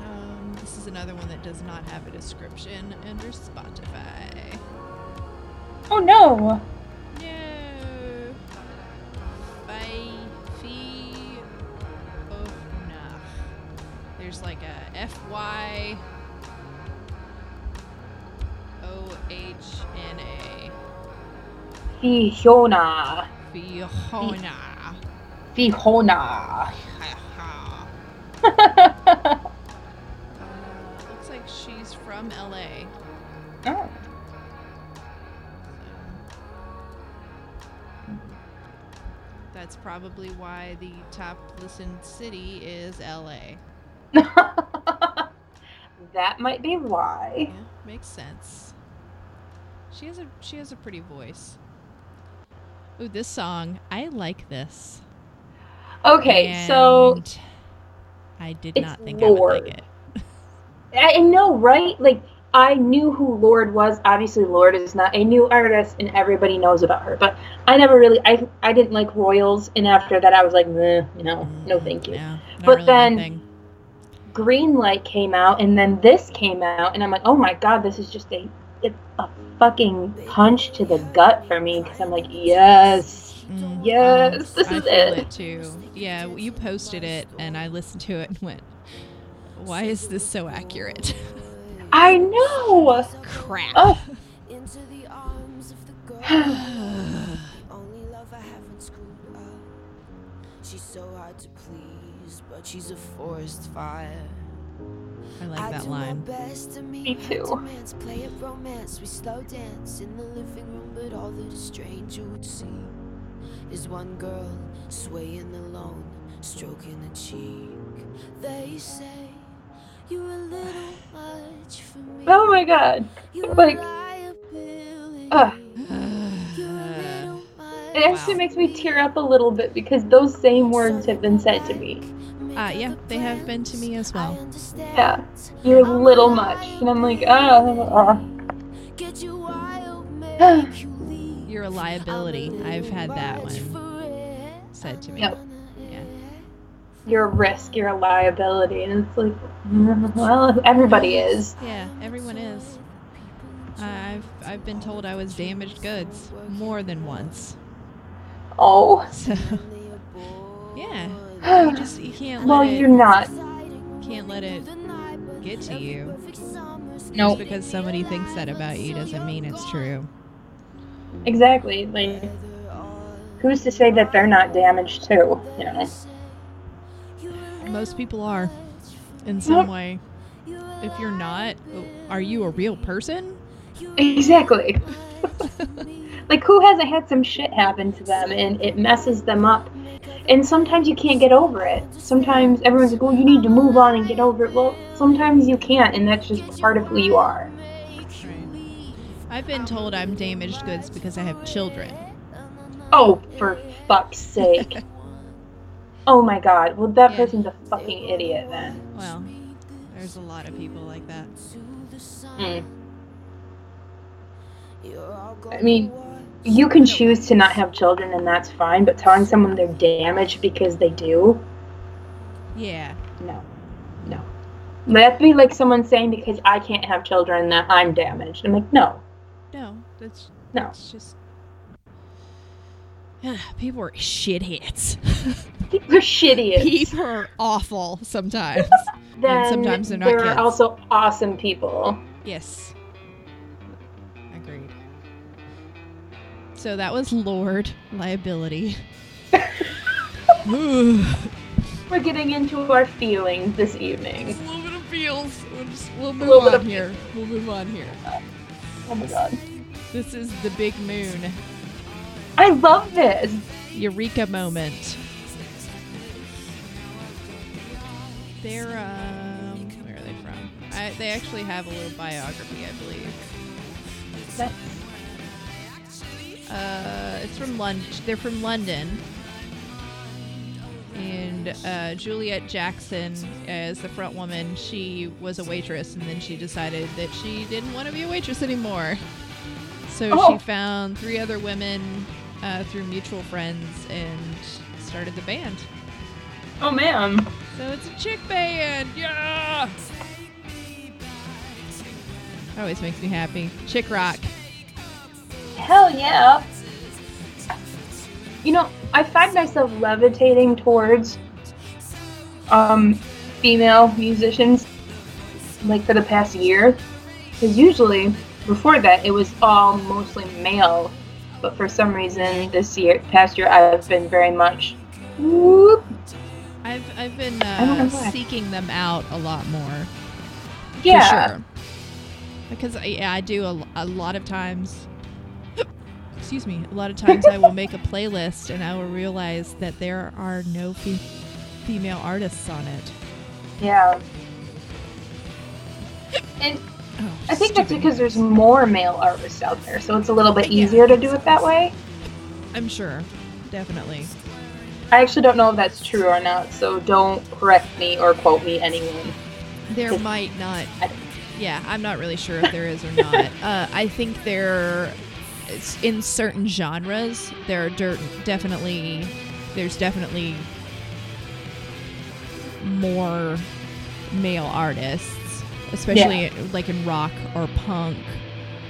Um, this is another one that does not have a description under Spotify. Oh no. No. By Fee Ofnach. There's like a F Y O H N A. Fiona. Fiona. Fiona. *laughs* Uh, looks like she's from LA. oh. That's probably why the top listened city is LA. *laughs* that might be why. Yeah, makes sense. She has a she has a pretty voice. Ooh, this song, I like this. Okay, so I did not think I would like it. *laughs* I know, right? Like I knew who Lorde was. Obviously, Lorde is not a new artist, and everybody knows about her. But I never really, I, I didn't like Royals, and after that, I was like, Meh, no, no, thank you. Yeah, But really then-. Green Light came out, and then this came out, and I'm like, oh my god, this is just a, it's a fucking punch to the gut for me because I'm like, yes, Mm, yes, this I is it. it too. Yeah, you posted it, and I listened to it and went, "Why is this so accurate?" *laughs* I know. Crap. Oh, Into the arms of the girl. only love I haven't screwed up. She's so hard to please, but she's a forest fire. I like that do line. Best to Me too. demands, play it romance. We slow dance in the living room, but all that a stranger would see is one girl swaying alone, stroking a cheek. They say oh my god. You're like- a liability. Ugh. You're a little much It actually makes me tear up a little bit because those same words have been said to me. Uh, yeah, they have been to me as well. Yeah. You're a little much. And I'm like, oh. Get you wild, *sighs* make you leave. You're a liability. I've had that one said to me. Yep. You're a risk, you're a liability. And it's like, well, everybody is. Yeah, everyone is. I've I've been told I was damaged goods more than once. Oh. *laughs* So yeah, you *sighs* just you can't Well, it you're not. can't let it get to you. Nope. Just because somebody thinks that about you doesn't mean it's true. Exactly. Like, who's to say that they're not damaged too? You know? Most people are, in some way. If you're not, are you a real person? Exactly. *laughs* like, who hasn't had some shit happen to them and it messes them up? And sometimes you can't get over it. Sometimes everyone's like, well, you need to move on and get over it. Well, sometimes you can't, and that's just part of who you are. I've been told I'm damaged goods because I have children. Oh, for fuck's sake. *laughs* oh my god. Well, that Yeah. person's a fucking idiot then. Well, there's a lot of people like that. Mm. I mean, you can choose to not have children, and that's fine, but telling someone they're damaged because they do, Yeah. no. No. That'd be like someone saying because I can't have children that I'm damaged. I'm like, no. No, that's No. It's just *sighs* people are shitheads. *laughs* People are shitty. people are awful sometimes. *laughs* Then sometimes they're not there kids. are also awesome people. yes. Agreed. So that was Lorde liability. *laughs* We're getting into our feelings this evening. a little bit of feels. We'll, just, we'll move on here. We'll move on here. Oh my god. This is the big moon. I love this. Eureka moment. They're um, where are they from? I, they actually have a little biography, I believe. That's Uh, it's from London. They're from London. And uh, Juliette Jackson, as the front woman, she was a waitress, and then she decided that she didn't want to be a waitress anymore. So Oh. she found three other women uh, through mutual friends and started the band. Oh man. So it's a chick band. Yeah. Always makes me happy. Chick rock. Hell yeah. You know, I find myself levitating towards um female musicians like for the past year. Because usually before that it was all mostly male. But for some reason this year past year I've been very much whoop. I've I've been uh, seeking them out a lot more. Yeah. Sure. Because I, yeah, I do a, a lot of times. *coughs* Excuse me. A lot of times I will make a *laughs* playlist and I will realize that there are no fe- female artists on it. Yeah. *coughs* And Oh, I think that's because there's more male artists out there, so it's a little bit Yeah. easier to do it that way. I'm sure. Definitely. I actually don't know if that's true or not, so don't correct me or quote me, anyone. There might not. Yeah, I'm not really sure if there is or not. *laughs* uh, I think there, in certain genres, there are der- definitely, there's definitely more male artists, especially like in rock or punk.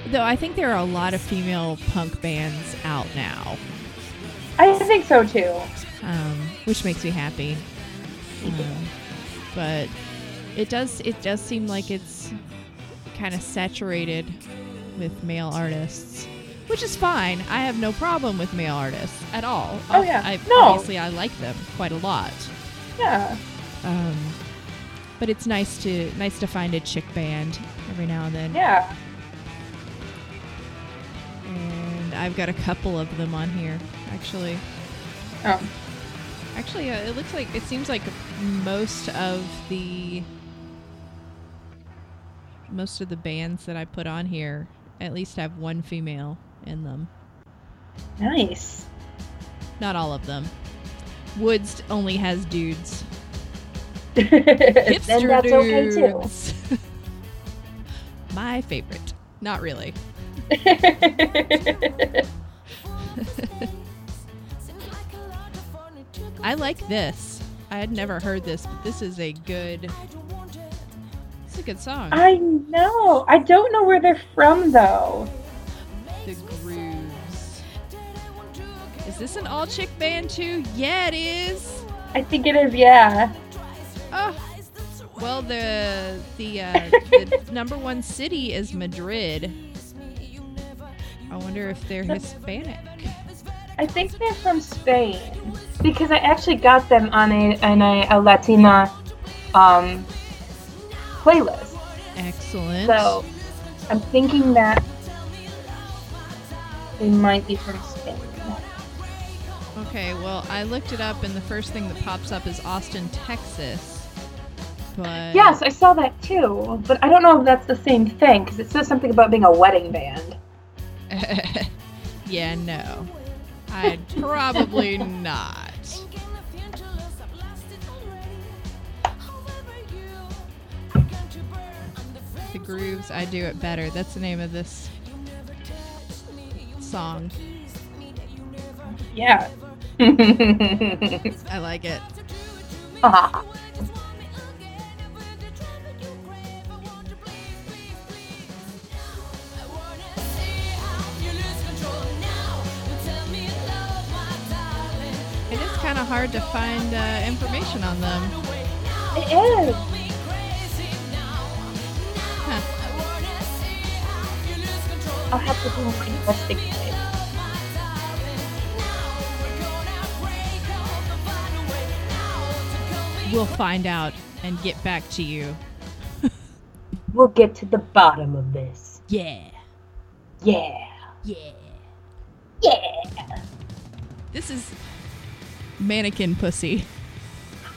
Though I think there are a lot of female punk bands out now, I think so too. Um, which makes me happy. Um, but it does it does seem like it's kind of saturated with male artists, which is fine. I have no problem with male artists at all. Oh, yeah. I, No. obviously I like them quite a lot. Yeah. Um, but it's nice to nice to find a chick band every now and then. Yeah. And I've got a couple of them on here actually. Oh. Actually, uh, it looks like it seems like most of the most of the bands that I put on here at least have one female in them. Nice. Not all of them. Woods only has dudes. *laughs* then Hipster that's okay too. *laughs* My favorite. Not really. *laughs* I like this. I had never heard this, but this is a good. It's a good song. I know. I don't know where they're from though. the Grooves. Is this an all chick band too? Yeah, it is. I think it is. Yeah. Oh. Well, the the, uh, *laughs* the number one city is Madrid. I wonder if they're Hispanic. I think they're from Spain because I actually got them on a on a, a Latina um, playlist. Excellent. So I'm thinking that they might be from Spain. Okay, well, I looked it up, and the first thing that pops up is Austin, Texas. But Yes, I saw that too, but I don't know if that's the same thing because it says something about being a wedding band. *laughs* yeah, no, I'd probably *laughs* not. The grooves, I do it better. That's the name of this song. Yeah. I like it. Ah. It is kind of hard to find uh, information on them. It is. I'll have to do an investigate. We'll find out and get back to you. *laughs* We'll get to the bottom of this. Yeah. Yeah. Yeah. Yeah. This is Mannequin Pussy.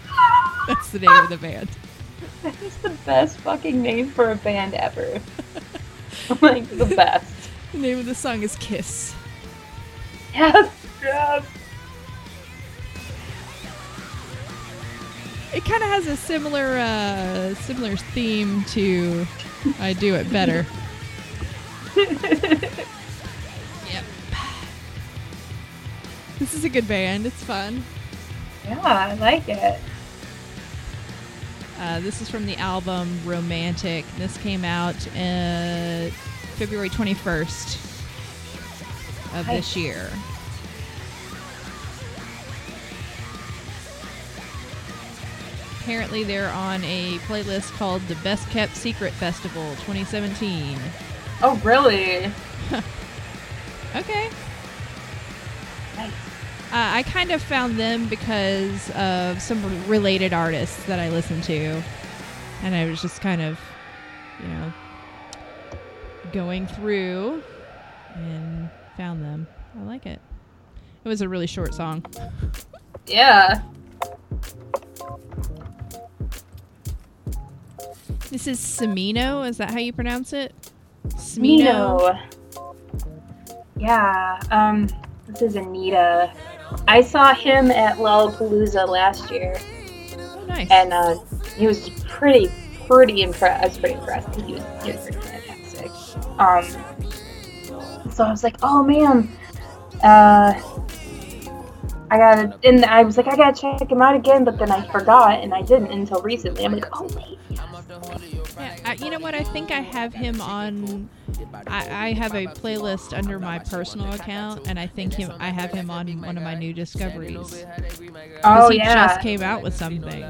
*laughs* That's the name of the band. *laughs* That is the best fucking name for a band ever. *laughs* like the best. The name of the song is Kiss. Yes. Yes. It kind of has a similar uh, similar theme to I Do It Better. *laughs* yep. This is a good band. It's fun. Yeah, I like it. Uh, this is from the album Romantic. This came out uh, February 21st of this year. Apparently, they're on a playlist called the Best Kept Secret Festival 2017. Oh, really? *laughs* Okay. Nice. Uh, I kind of found them because of some related artists that I listen to. And I was just kind of, you know, going through and found them. I like it. It was a really short song. Yeah. This is Semino. Is that how you pronounce it? Smino. Yeah. Um. This is Anita. I saw him at Lollapalooza last year, Oh, nice. and uh, he was pretty, pretty impressed. I was pretty impressed because he was, he was pretty fantastic. Um. So I was like, oh man. Uh. I gotta, and I was like, I gotta check him out again, but then I forgot, and I didn't until recently. I'm like, oh wait, Yeah, I, you know what? I think I have him on. I, I have a playlist under my personal account, and I think him. I have him on one of my new discoveries. oh he yeah, just came out with something.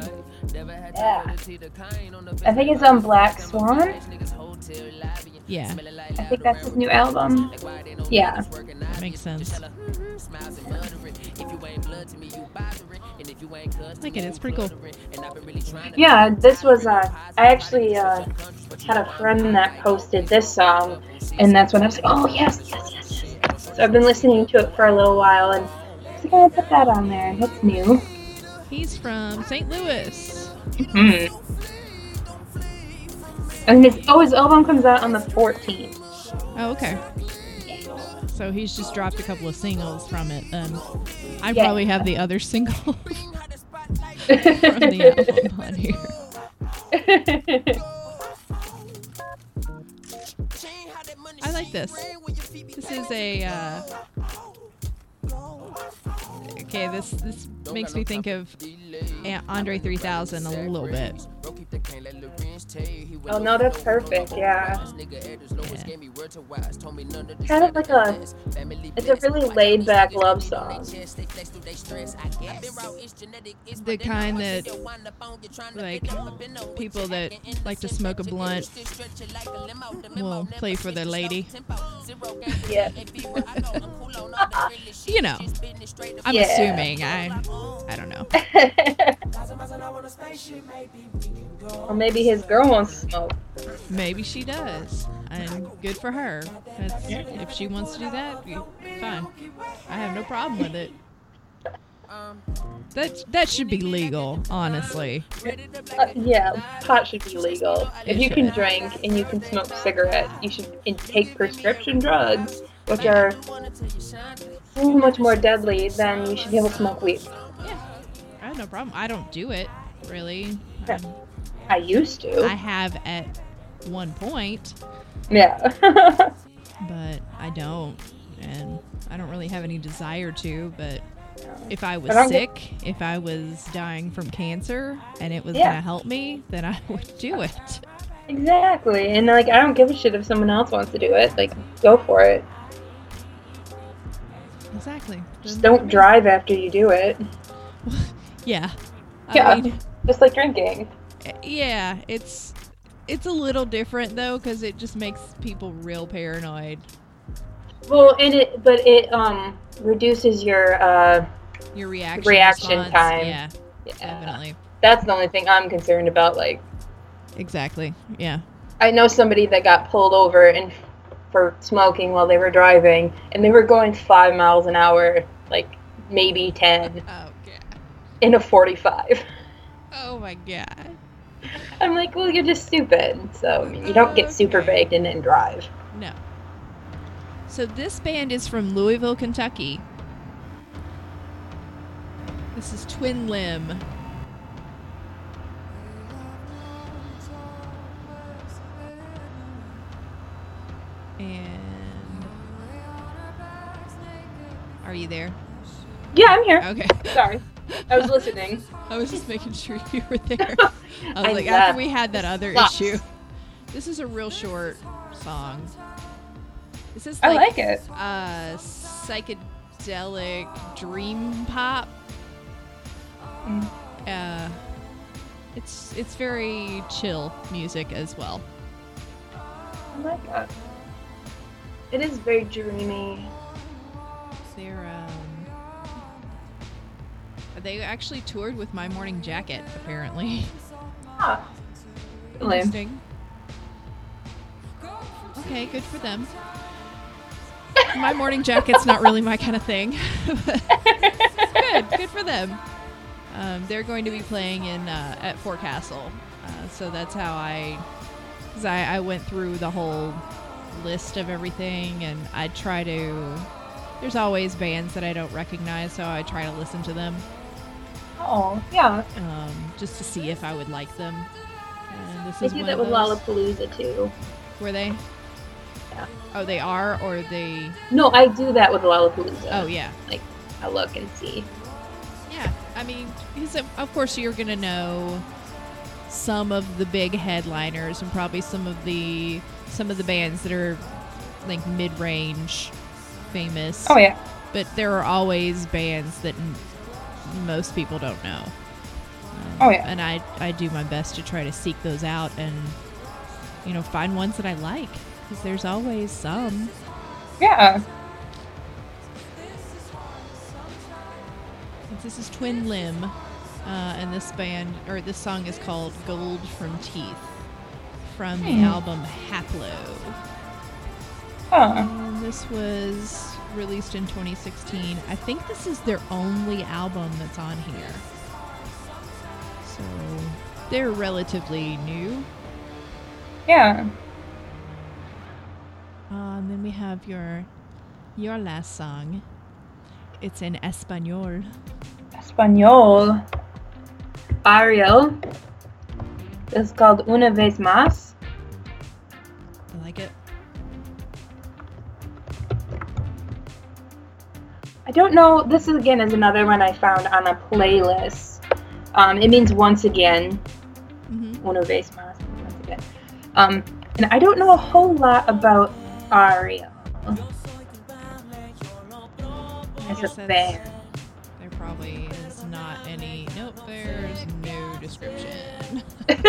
yeah. I think it's on Black Swan. Yeah, I think that's his new album. Yeah. that makes sense. I like it. It's pretty cool. Yeah, this was uh I actually uh had a friend that posted this song and that's when I was like, Oh yes, yes, yes, yes. yes. So I've been listening to it for a little while and I was like, I'll put that on there and it's new. He's from St. Louis. Hmm. And his oh his album comes out on the fourteenth. Oh, okay. So he's just dropped a couple of singles from it. Then I Yeah. probably have the other single *laughs* from the *laughs* album on here. I like this. This is a. Uh, okay, this this makes me think of Andre 3000 a little bit. oh no, that's perfect, yeah. Yeah. Kind of like a it's a really laid back love song. The kind that, like, people that like to smoke a blunt will play for their lady. Yeah. *laughs* You know, I'm Yeah. assuming. I, I don't know. *laughs* or maybe his girl wants to smoke. Maybe she does, and good for her. That's, if she wants to do that, fine. I have no problem with it. That that should be legal, honestly. Uh, yeah, pot should be legal. If It you can drink and you can smoke cigarettes, you should take prescription drugs, which are so much more deadly than you should be able to smoke weed. Yeah, I have no problem. I don't do it really. Yeah. Um, I used to. I have at one point, yeah. *laughs* but I don't, and I don't really have any desire to. But if I was I don't get- sick, if I was dying from cancer, and it was Yeah. gonna help me, then I *laughs* would do it. exactly. And like, I don't give a shit if someone else wants to do it. Like, go for it. Exactly. Just don't drive after you do it. *laughs* Yeah. I Yeah. mean, *laughs* Just like drinking. yeah, it's it's a little different though because it just makes people real paranoid. Well, and it, but it um reduces your uh. Your reaction Reaction response, time. Yeah, Yeah. definitely. That's the only thing I'm concerned about. Like, Exactly. Yeah. I know somebody that got pulled over and for smoking while they were driving, and they were going five miles an hour, like maybe ten, Oh in a forty-five. Oh my god. I'm like, well, you're just stupid. So I mean, you don't get oh, super baked and then drive. No. So this band is from Louisville, Kentucky. This is Twin Limb. Are you there? Yeah, I'm here. Okay. *laughs* Sorry, I was *laughs* listening. I was just making sure you were there. *laughs* I was I like, after we had that other Sucks. issue. This is a real short song. This is I like, like it. uh psychedelic dream pop. Mm. Uh it's it's very chill music as well. I like it. It is very dreamy. They're um they actually toured with My Morning Jacket apparently. Lame. Interesting. Okay, good for them. *laughs* My morning jacket's not really my kind of thing. *laughs* good, good for them. Um, they're going to be playing in uh, at Forecastle Uh, so that's how I, cause I, I went through the whole list of everything, and I try to. There's always bands that I don't recognize, so I try to listen to them Oh, yeah. um, just to see if I would like them. And this They is do that with. Lollapalooza too. Were they? Yeah. Oh, they are, or they? No, I do that with Lollapalooza. Oh, yeah. Like I look and see. Yeah, I mean, because of of course you're gonna know some of the big headliners and probably some of the some of the bands that are like mid-range, famous. Oh yeah. But there are always bands that most people don't know. Um, Oh, yeah. And I I do my best to try to seek those out and you know find ones that I like because there's always some. Yeah. This is Twin Limb, uh, and this band or this song is called "Gold from Teeth" from the Hmm. album Haplo. Huh. This was released in 2016. I think this is their only album that's on here. So they're relatively new. Yeah. Uh, and then we have your your last song. It's in Espanol. Espanol. Ariel. It's called Una vez más. I don't know. This is again is another one I found on a playlist. Um, it means once again. hmm Una vez más. Once again. Um, and I don't know a whole lot about Ariel as a band. There probably is not any. Nope, there's no description. *laughs*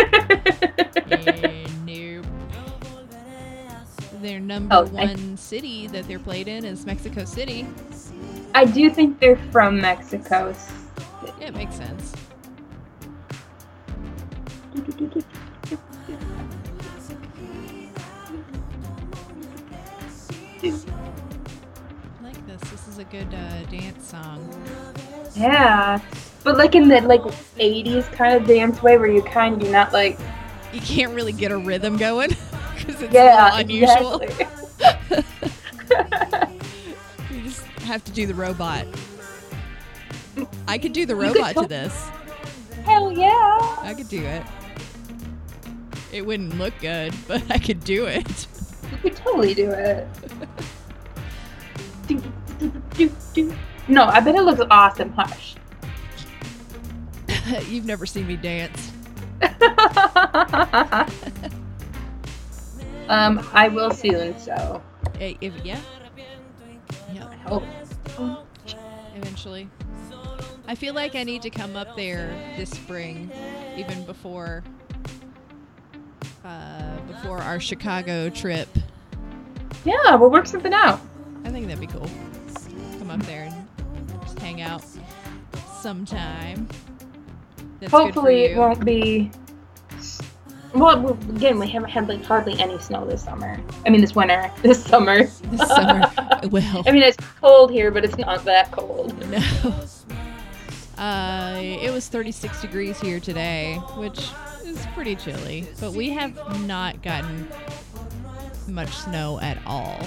Nope. Their number Oh, I- one city that they're played in is Mexico City. I do think they're from Mexico. Yeah, it makes sense. I like this. This is a good uh, dance song. Yeah, but like in the like '80s kind of dance way, where you kind of do not like. You can't really get a rhythm going *laughs* *laughs* because it's Yeah, a unusual. exactly. *laughs* *laughs* You just have to do the robot. I could do the robot to this. Hell yeah! I could do it. It wouldn't look good, but I could do it. You could totally do it. Do, do, do, do. No, I bet it looks awesome. Hush. You've never seen me dance. Um, I will soon. So Eh, If, yeah. Yeah, I hope. eventually. I feel like I need to come up there this spring, even before uh, before our Chicago trip. Yeah, we'll work something out. I think that'd be cool. Come up there and just hang out sometime. That's Hopefully, it won't be. Well, we- again, we haven't had like hardly any snow this summer. I mean, this winter, *laughs* this summer. This summer. *laughs* well, I mean, it's cold here, but it's not that cold. *laughs* no. Uh, it was 36 degrees here today, which is pretty chilly. But we have not gotten much snow at all.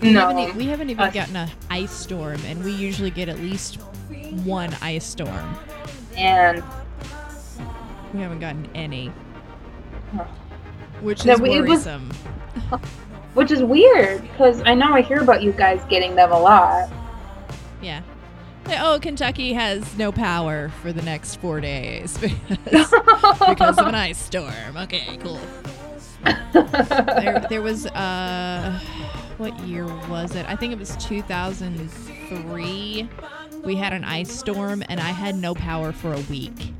We haven't, No. we haven't even Us. gotten a ice storm, and we usually get at least one ice storm. And We haven't gotten any. Which is it was- worrisome. *laughs* which is weird because I know I hear about you guys getting them a lot. Yeah. Oh, Kentucky has no power for the next four days because, *laughs* *laughs* because of an ice storm. Okay, cool. There, there was uh, what year was it? I think it was 2003. We had an ice storm, and I had no power for a week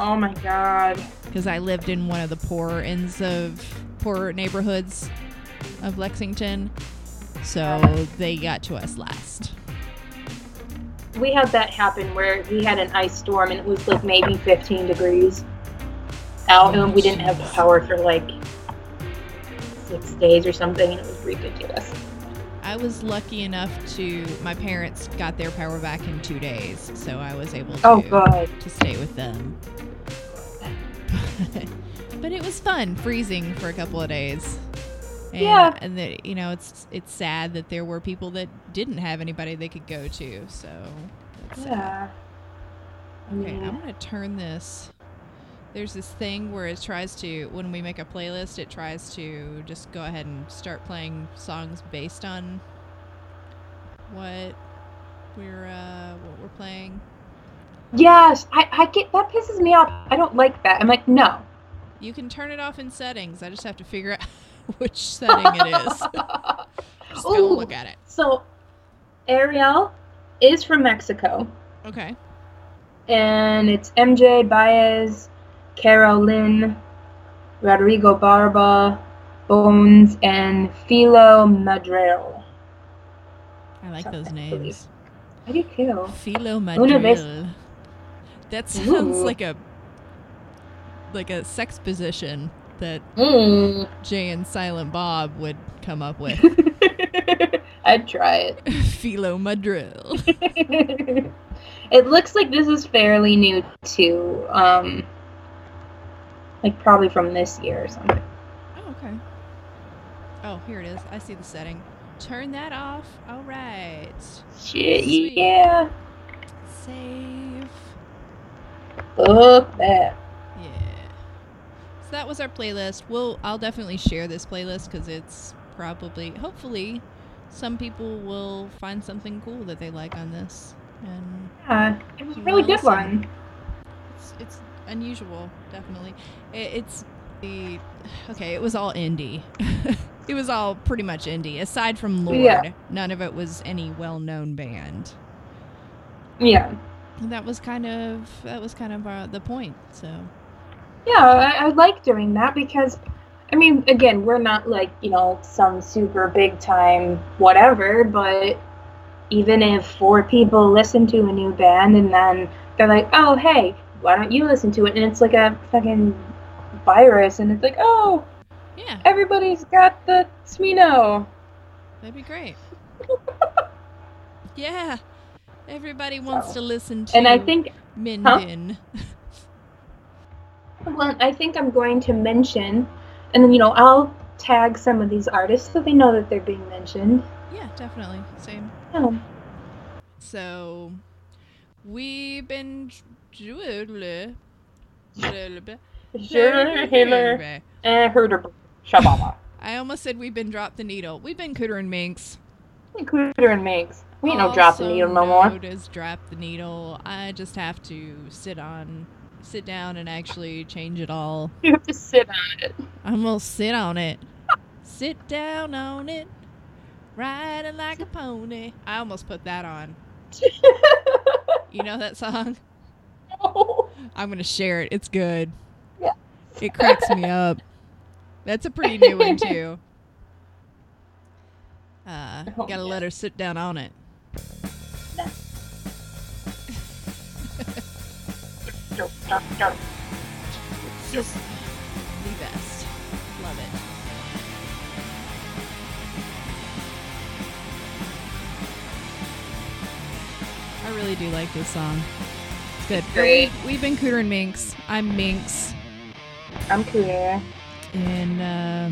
oh my god. because I lived in one of the poorer ends of poorer neighborhoods of Lexington. So they got to us last. We had that happen where we had an ice storm and it was like maybe 15 degrees out, and we didn't have power for like six days or something, and it was ridiculous. I was lucky enough to my parents got their power back in two days, so I was able oh, to Oh god. to stay with them. *laughs* but it was fun freezing for a couple of days. And, Yeah. and that you know it's it's sad that there were people that didn't have anybody they could go to. So that's sad. Yeah. Okay, Yeah. I'm gonna turn this. There's this thing where it tries to, when we make a playlist, it tries to just go ahead and start playing songs based on what we're uh, what we're playing. Yes, I, I get that pisses me off. I don't like that. I'm like, no. You can turn it off in settings. I just have to figure out *laughs* which setting it is. *laughs* just go Ooh. look at it. So, Ariel is from Mexico, Okay. and it's MJ Baez, Carolyn, Rodrigo Barba, Bones, and Philo Madril. I like those Something, believe. names. I do too. Philo Madril. That sounds Ooh. like a like a sex position that Mm. Jay and Silent Bob would come up with. *laughs* I'd try it. *laughs* Philo Madril. *laughs* it looks like this is fairly new too. Um, like probably from this year or something. Oh, okay. Oh, here it is. I see the setting. Turn that off. All right. Shit, Sweet. yeah. Save. Fuck that. Yeah. So that was our playlist. We'll I'll definitely share this playlist because it's probably hopefully some people will find something cool that they like on this. And Yeah, it was a really good listen. one. it's it's unusual, definitely. It, it's the okay. It was all indie. *laughs* it was all pretty much indie, aside from Lorde. Yeah. None of it was any well-known band. Yeah. That was kind of that was kind of uh, the point. So Yeah, I, I like doing that because, I mean, again, we're not like, you know, some super big time whatever, but even if four people listen to a new band and then they're like, oh, hey, why don't you listen to it? And it's like a fucking virus, and it's like, oh, yeah, everybody's got the Smino. that'd be great. *laughs* yeah, everybody wants to listen to And I think, Minden. *laughs* well, I think I'm going to mention, and then, you know, I'll tag some of these artists so they know that they're being mentioned. yeah, definitely. Same. Oh. So we've been Sure, Hitler, Herder Shababa. I almost said we've been dropped the needle. We've been Cooter and Minx. Cooter and Migs. We ain't no drop the needle no more. as drop the needle. I just have to sit on, sit down and actually change it all. *laughs* You have to sit on it. I'm gonna sit on it. sit down on it. riding like a pony. I almost put that on. *laughs* You know that song? No. I'm gonna share it. It's good. Yeah. It cracks me up. That's a pretty new one too. *laughs* Uh, Oh, gotta let her sit down on it. It's just the best. Love it. I really do like this song. It's good. But Great. We, we've been Cooter and Minx. I'm Minx. I'm Cooter. And uh,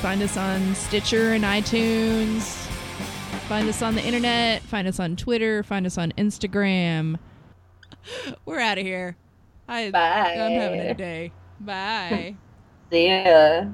find us on Stitcher and iTunes. Find us on the internet. Find us on Twitter. Find us on Instagram. *laughs* We're out of here. I, Bye. I'm having a day. Bye. *laughs* See ya.